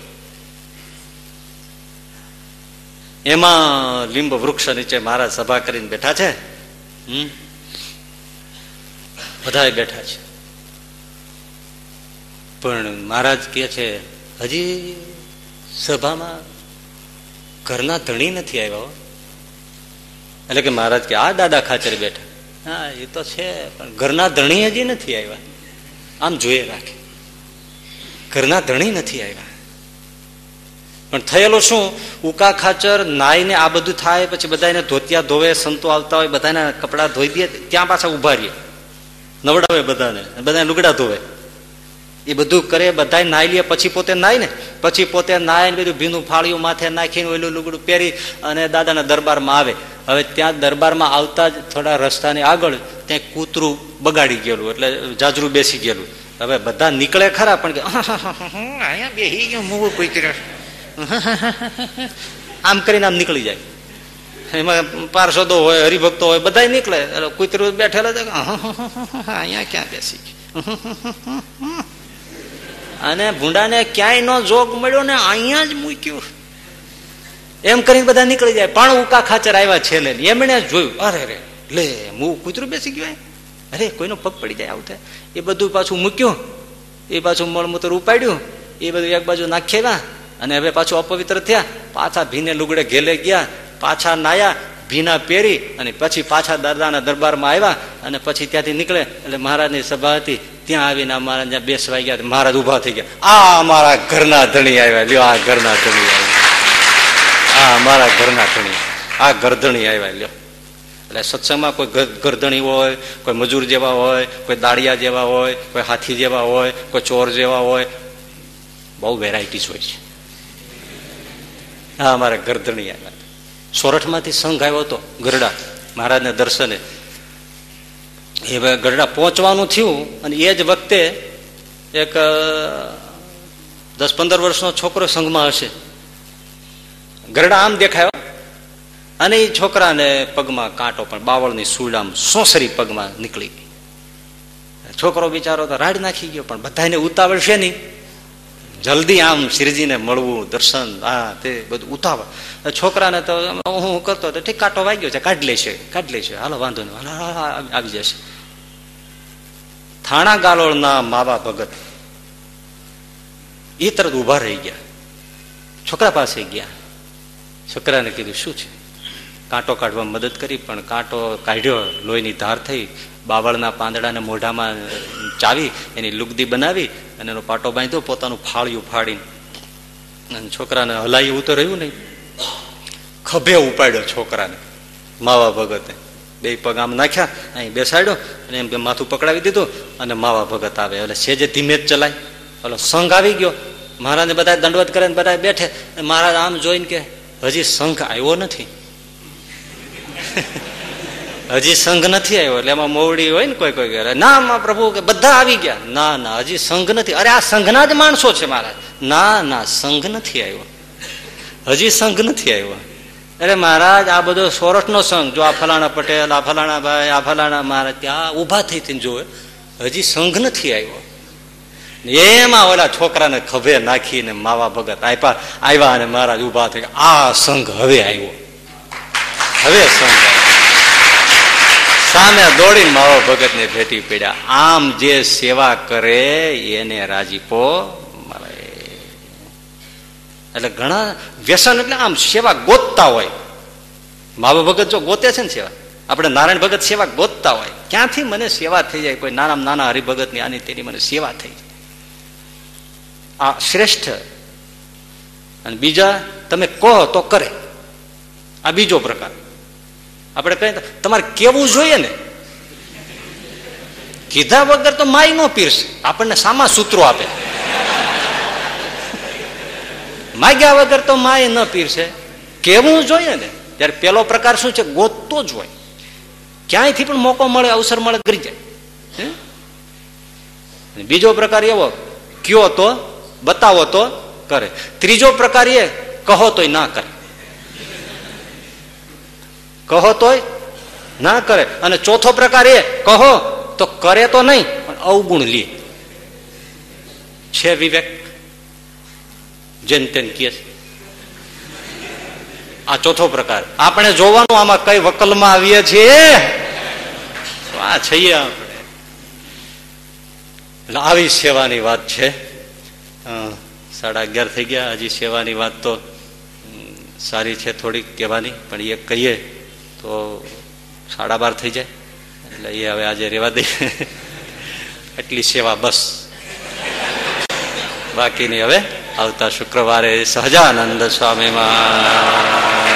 એમાં લીંબ વૃક્ષ નીચે મહારાજ સભા કરીને બેઠા છે. હમ? બધા બેઠા છે. પણ મહારાજ કે છે, હજી સભામાં ઘરના ધણી નથી આવ્યા એટલે કે મહારાજ કે, આ દાદા ખાચર બેઠા. હા, એ તો છે, પણ ઘરના ધણી હજી નથી આવ્યા. આમ જોઈએ રાખે. ઘરના ધણી નથી આવ્યા. પણ થયેલો શું? ઉકા ખાચર, નાઈને આ બધું થાય, પછી બધાને ધોતિયા ધોવે, સંતો આવતા હોય બધાને કપડાં ધોઈ દે, ત્યાં પાછા ઊભા રહીએ. નવડાવે બધાને બધાને લુગડા ધોવે. એ બધું કરે બધા નાઈ લે પછી પોતે નાય ને પછી પોતે નાય ને બધું ભીનું ફાળિયું માથે નાખીને ઓલું લુગડું પહેરી અને દાદાના દરબારમાં આવે હવે ત્યાં દરબારમાં આવતા જ થોડા રસ્તાની આગળ ત્યાં કૂતરું બગાડી ગયેલું એટલે જાજરું બેસી ગયેલું હવે બધા નીકળે ખરા પણ કે બેસી ગયું મૂળ કૂતરે આમ કરીને આમ નીકળી જાય એમાં પાર્ષદો હોય હરિભક્તો હોય બધા નીકળે એટલે કૂતરું બેઠેલા અહીંયા ક્યાં બેસી ગયું અને ભૂંડાને ક્યાંય નો જોગ મળ્યો ને અહીંયા જ મૂક્યું. એમ કરીને બધા નીકળી જાય. પણ ઉકા ખાચર આવ્યા છેલ્લે એમણે જોયું, અરે રે, લે હું કૂતરું બેસી ગયું અરે, કોઈનો પગ પડી જાય આવું થાય એ બધું પાછું મૂક્યું. એ પાછું મળમૂત્ર ઉપાડ્યું. એ બધું એક બાજુ નાખેલા અને હવે પાછું અપવિત્ર થયા. પાછા ભીને લુગડે ઘેલે ગયા. પાછા નાયા, ભીના પહેરી અને પછી પાછા દાદાના દરબારમાં આવ્યા અને પછી ત્યાંથી નીકળે. એટલે મહારાજની સભા હતી. ત્યાં આવીને મહારાજ જ્યાં બેસવા ગયા મહારાજ ઊભા થઈ ગયા. આ અમારા ઘરના ધણી આવ્યા. લ્યો, આ ઘરના ધણી આવ્યા. આ અમારા ઘરના ધણી. આ ગરધણી આવ્યા, લ્યો. એટલે સત્સંગમાં કોઈ ગરધણી હોય, કોઈ મજૂર જેવા હોય, કોઈ દાળિયા જેવા હોય, કોઈ હાથી જેવા હોય, કોઈ ચોર જેવા હોય. બહુ વેરાયટીઝ હોય છે. હા અમારા ગરધણી આવ્યા. સોરઠમાંથી સંઘ આવ્યો હતો, ગરડા. મહારાજને દર્શને. એ ગરડા પહોંચવાનું થયું અને એ જ વખતે એક દસ પંદર વર્ષનો છોકરો સંઘમાં હશે. ગરડા આમ દેખાયો અને એ છોકરાને પગમાં કાંટો પણ, બાવળની સૂળ આમ સોસરી પગમાં નીકળી. છોકરો બિચારો તો રાડ નાખી ગયો પણ બધાને ઉતાવળ છે નહીં. જલ્દી આમ શ્રીજીને મળવું, દર્શન, આ તે બધું ઉતાવળ. છોકરાને તો હું કરતો તો ઠીક, કાંટો વાગ્યો છે, કાઢી લેશે કાઢી લેશે. હાલો, વાંધો નહીં. આવી જશે. થાણા ગાલોળના માવા ભગત એ તરત ઊભા રહી ગયા. છોકરા પાસે ગયા. છોકરાને કીધું, શું છે? કાંટો કાઢવા મદદ કરી, પણ કાંટો કાઢ્યો, લોહીની ધાર થઈ. બાવળના પાંદડાને મોઢામાં ચાવી, એની લુગદી બનાવી અને એનો પાટો બાંધ્યો, પોતાનું ફાળિયું ફાડીને અને છોકરાને હલાયું તો રહ્યું નહીં. ખભે ઉપાડ્યો છોકરાને, માવા ભગતે. બે પગ આમ નાખ્યા, અહીં બેસાડ્યો અને એમ કે માથું પકડાવી દીધું અને માવા ભગત આવે. એટલે સેજે ધીમે જ ચલાય. ઓલો સંઘ આવી ગયો. મહારાજને બધા દંડવત કરે ને બધા બેઠે. મહારાજ આમ જોઈને કે, હજી સંઘ આવ્યો નથી. હજી સંઘ નથી આવ્યો, એટલે એમાં મોવડી હોય ને કોઈ કોઈ ઘરે. ના, માં પ્રભુ, કે બધા આવી ગયા. ના ના, હજી સંઘ નથી. અરે આ સંઘના જ માણસો છે મહારાજ. ના ના, સંઘ નથી આવ્યો. હજી સંઘ નથી આવ્યો. અરે મહારાજ, આ બધો સોરઠનો સંઘ, જો આ ફલાણા પટેલ, આ ફલાણા ભાઈ, આ ફલાણા મહારાજ, ત્યાં ઊભા થઈ થઈને જોવે હજી સંઘ નથી આવ્યો. એમાં ઓલા છોકરાને ખભે નાખીને માવા ભગત આપ્યા આવ્યા અને મહારાજ ઊભા થઈ આ સંઘ હવે આવ્યો. હવે સંઘ સામે દોડી મારો ભગત ને ભેટી પડ્યા. આમ જે સેવા કરે એને રાજીપો મળે એટલે ઘણા વ્યસન એટલે આમ સેવા ગોતતા હોય. માવા ભગત જો ગોતે છે ને સેવા? આપણે નારાયણ ભગત સેવા ગોતતા હોય. ક્યાંથી મને સેવા થઈ જાય? કોઈ નાના નાના હરિભગતની આની તેની મને સેવા થઈ આ શ્રેષ્ઠ. અને બીજા તમે કહો તો કરે. આ બીજો પ્રકાર. આપણે કહીએ તમારે કેવું જોઈએ ને? કીધા વગર તો માય નો પીરશે આપણને સામા સૂત્રો આપે. માગ્યા વગર તો માય ન પીરશે કેવું જોઈએ ને? ત્યારે પેલો પ્રકાર શું છે? ગોતતો જ હોય. ક્યાંયથી પણ મોકો મળે, અવસર મળે કરી જાય. બીજો પ્રકાર એવો, કયો તો? બતાવો તો? કરે. ત્રીજો પ્રકાર એ, કહો તોય ના કરે. કહો તોય ના કરે. અને ચોથો પ્રકાર એ, કહો તો કરે તો નહીં, પણ અવગુણ લે. છે વિવેક? જેન તેન કહે છે. આ ચોથો પ્રકાર. આપણે જોવાનું આમાં કઈ વકલમાં આવીએ છીએ? આ છીએ આપણે. એટલે આવી સેવાની વાત છે. સાડા અગિયાર થઈ ગયા. હજી સેવાની વાત તો સારી છે થોડીક કહેવાની, પણ એ કહીએ. તો સાડા બાર થઈ જાય. એટલે એ હવે આજે રેવા દઈએ એટલી સેવા બસ. બાકીની હવે. આવતા શુક્રવારે સહજાનંદ સ્વામીમાં.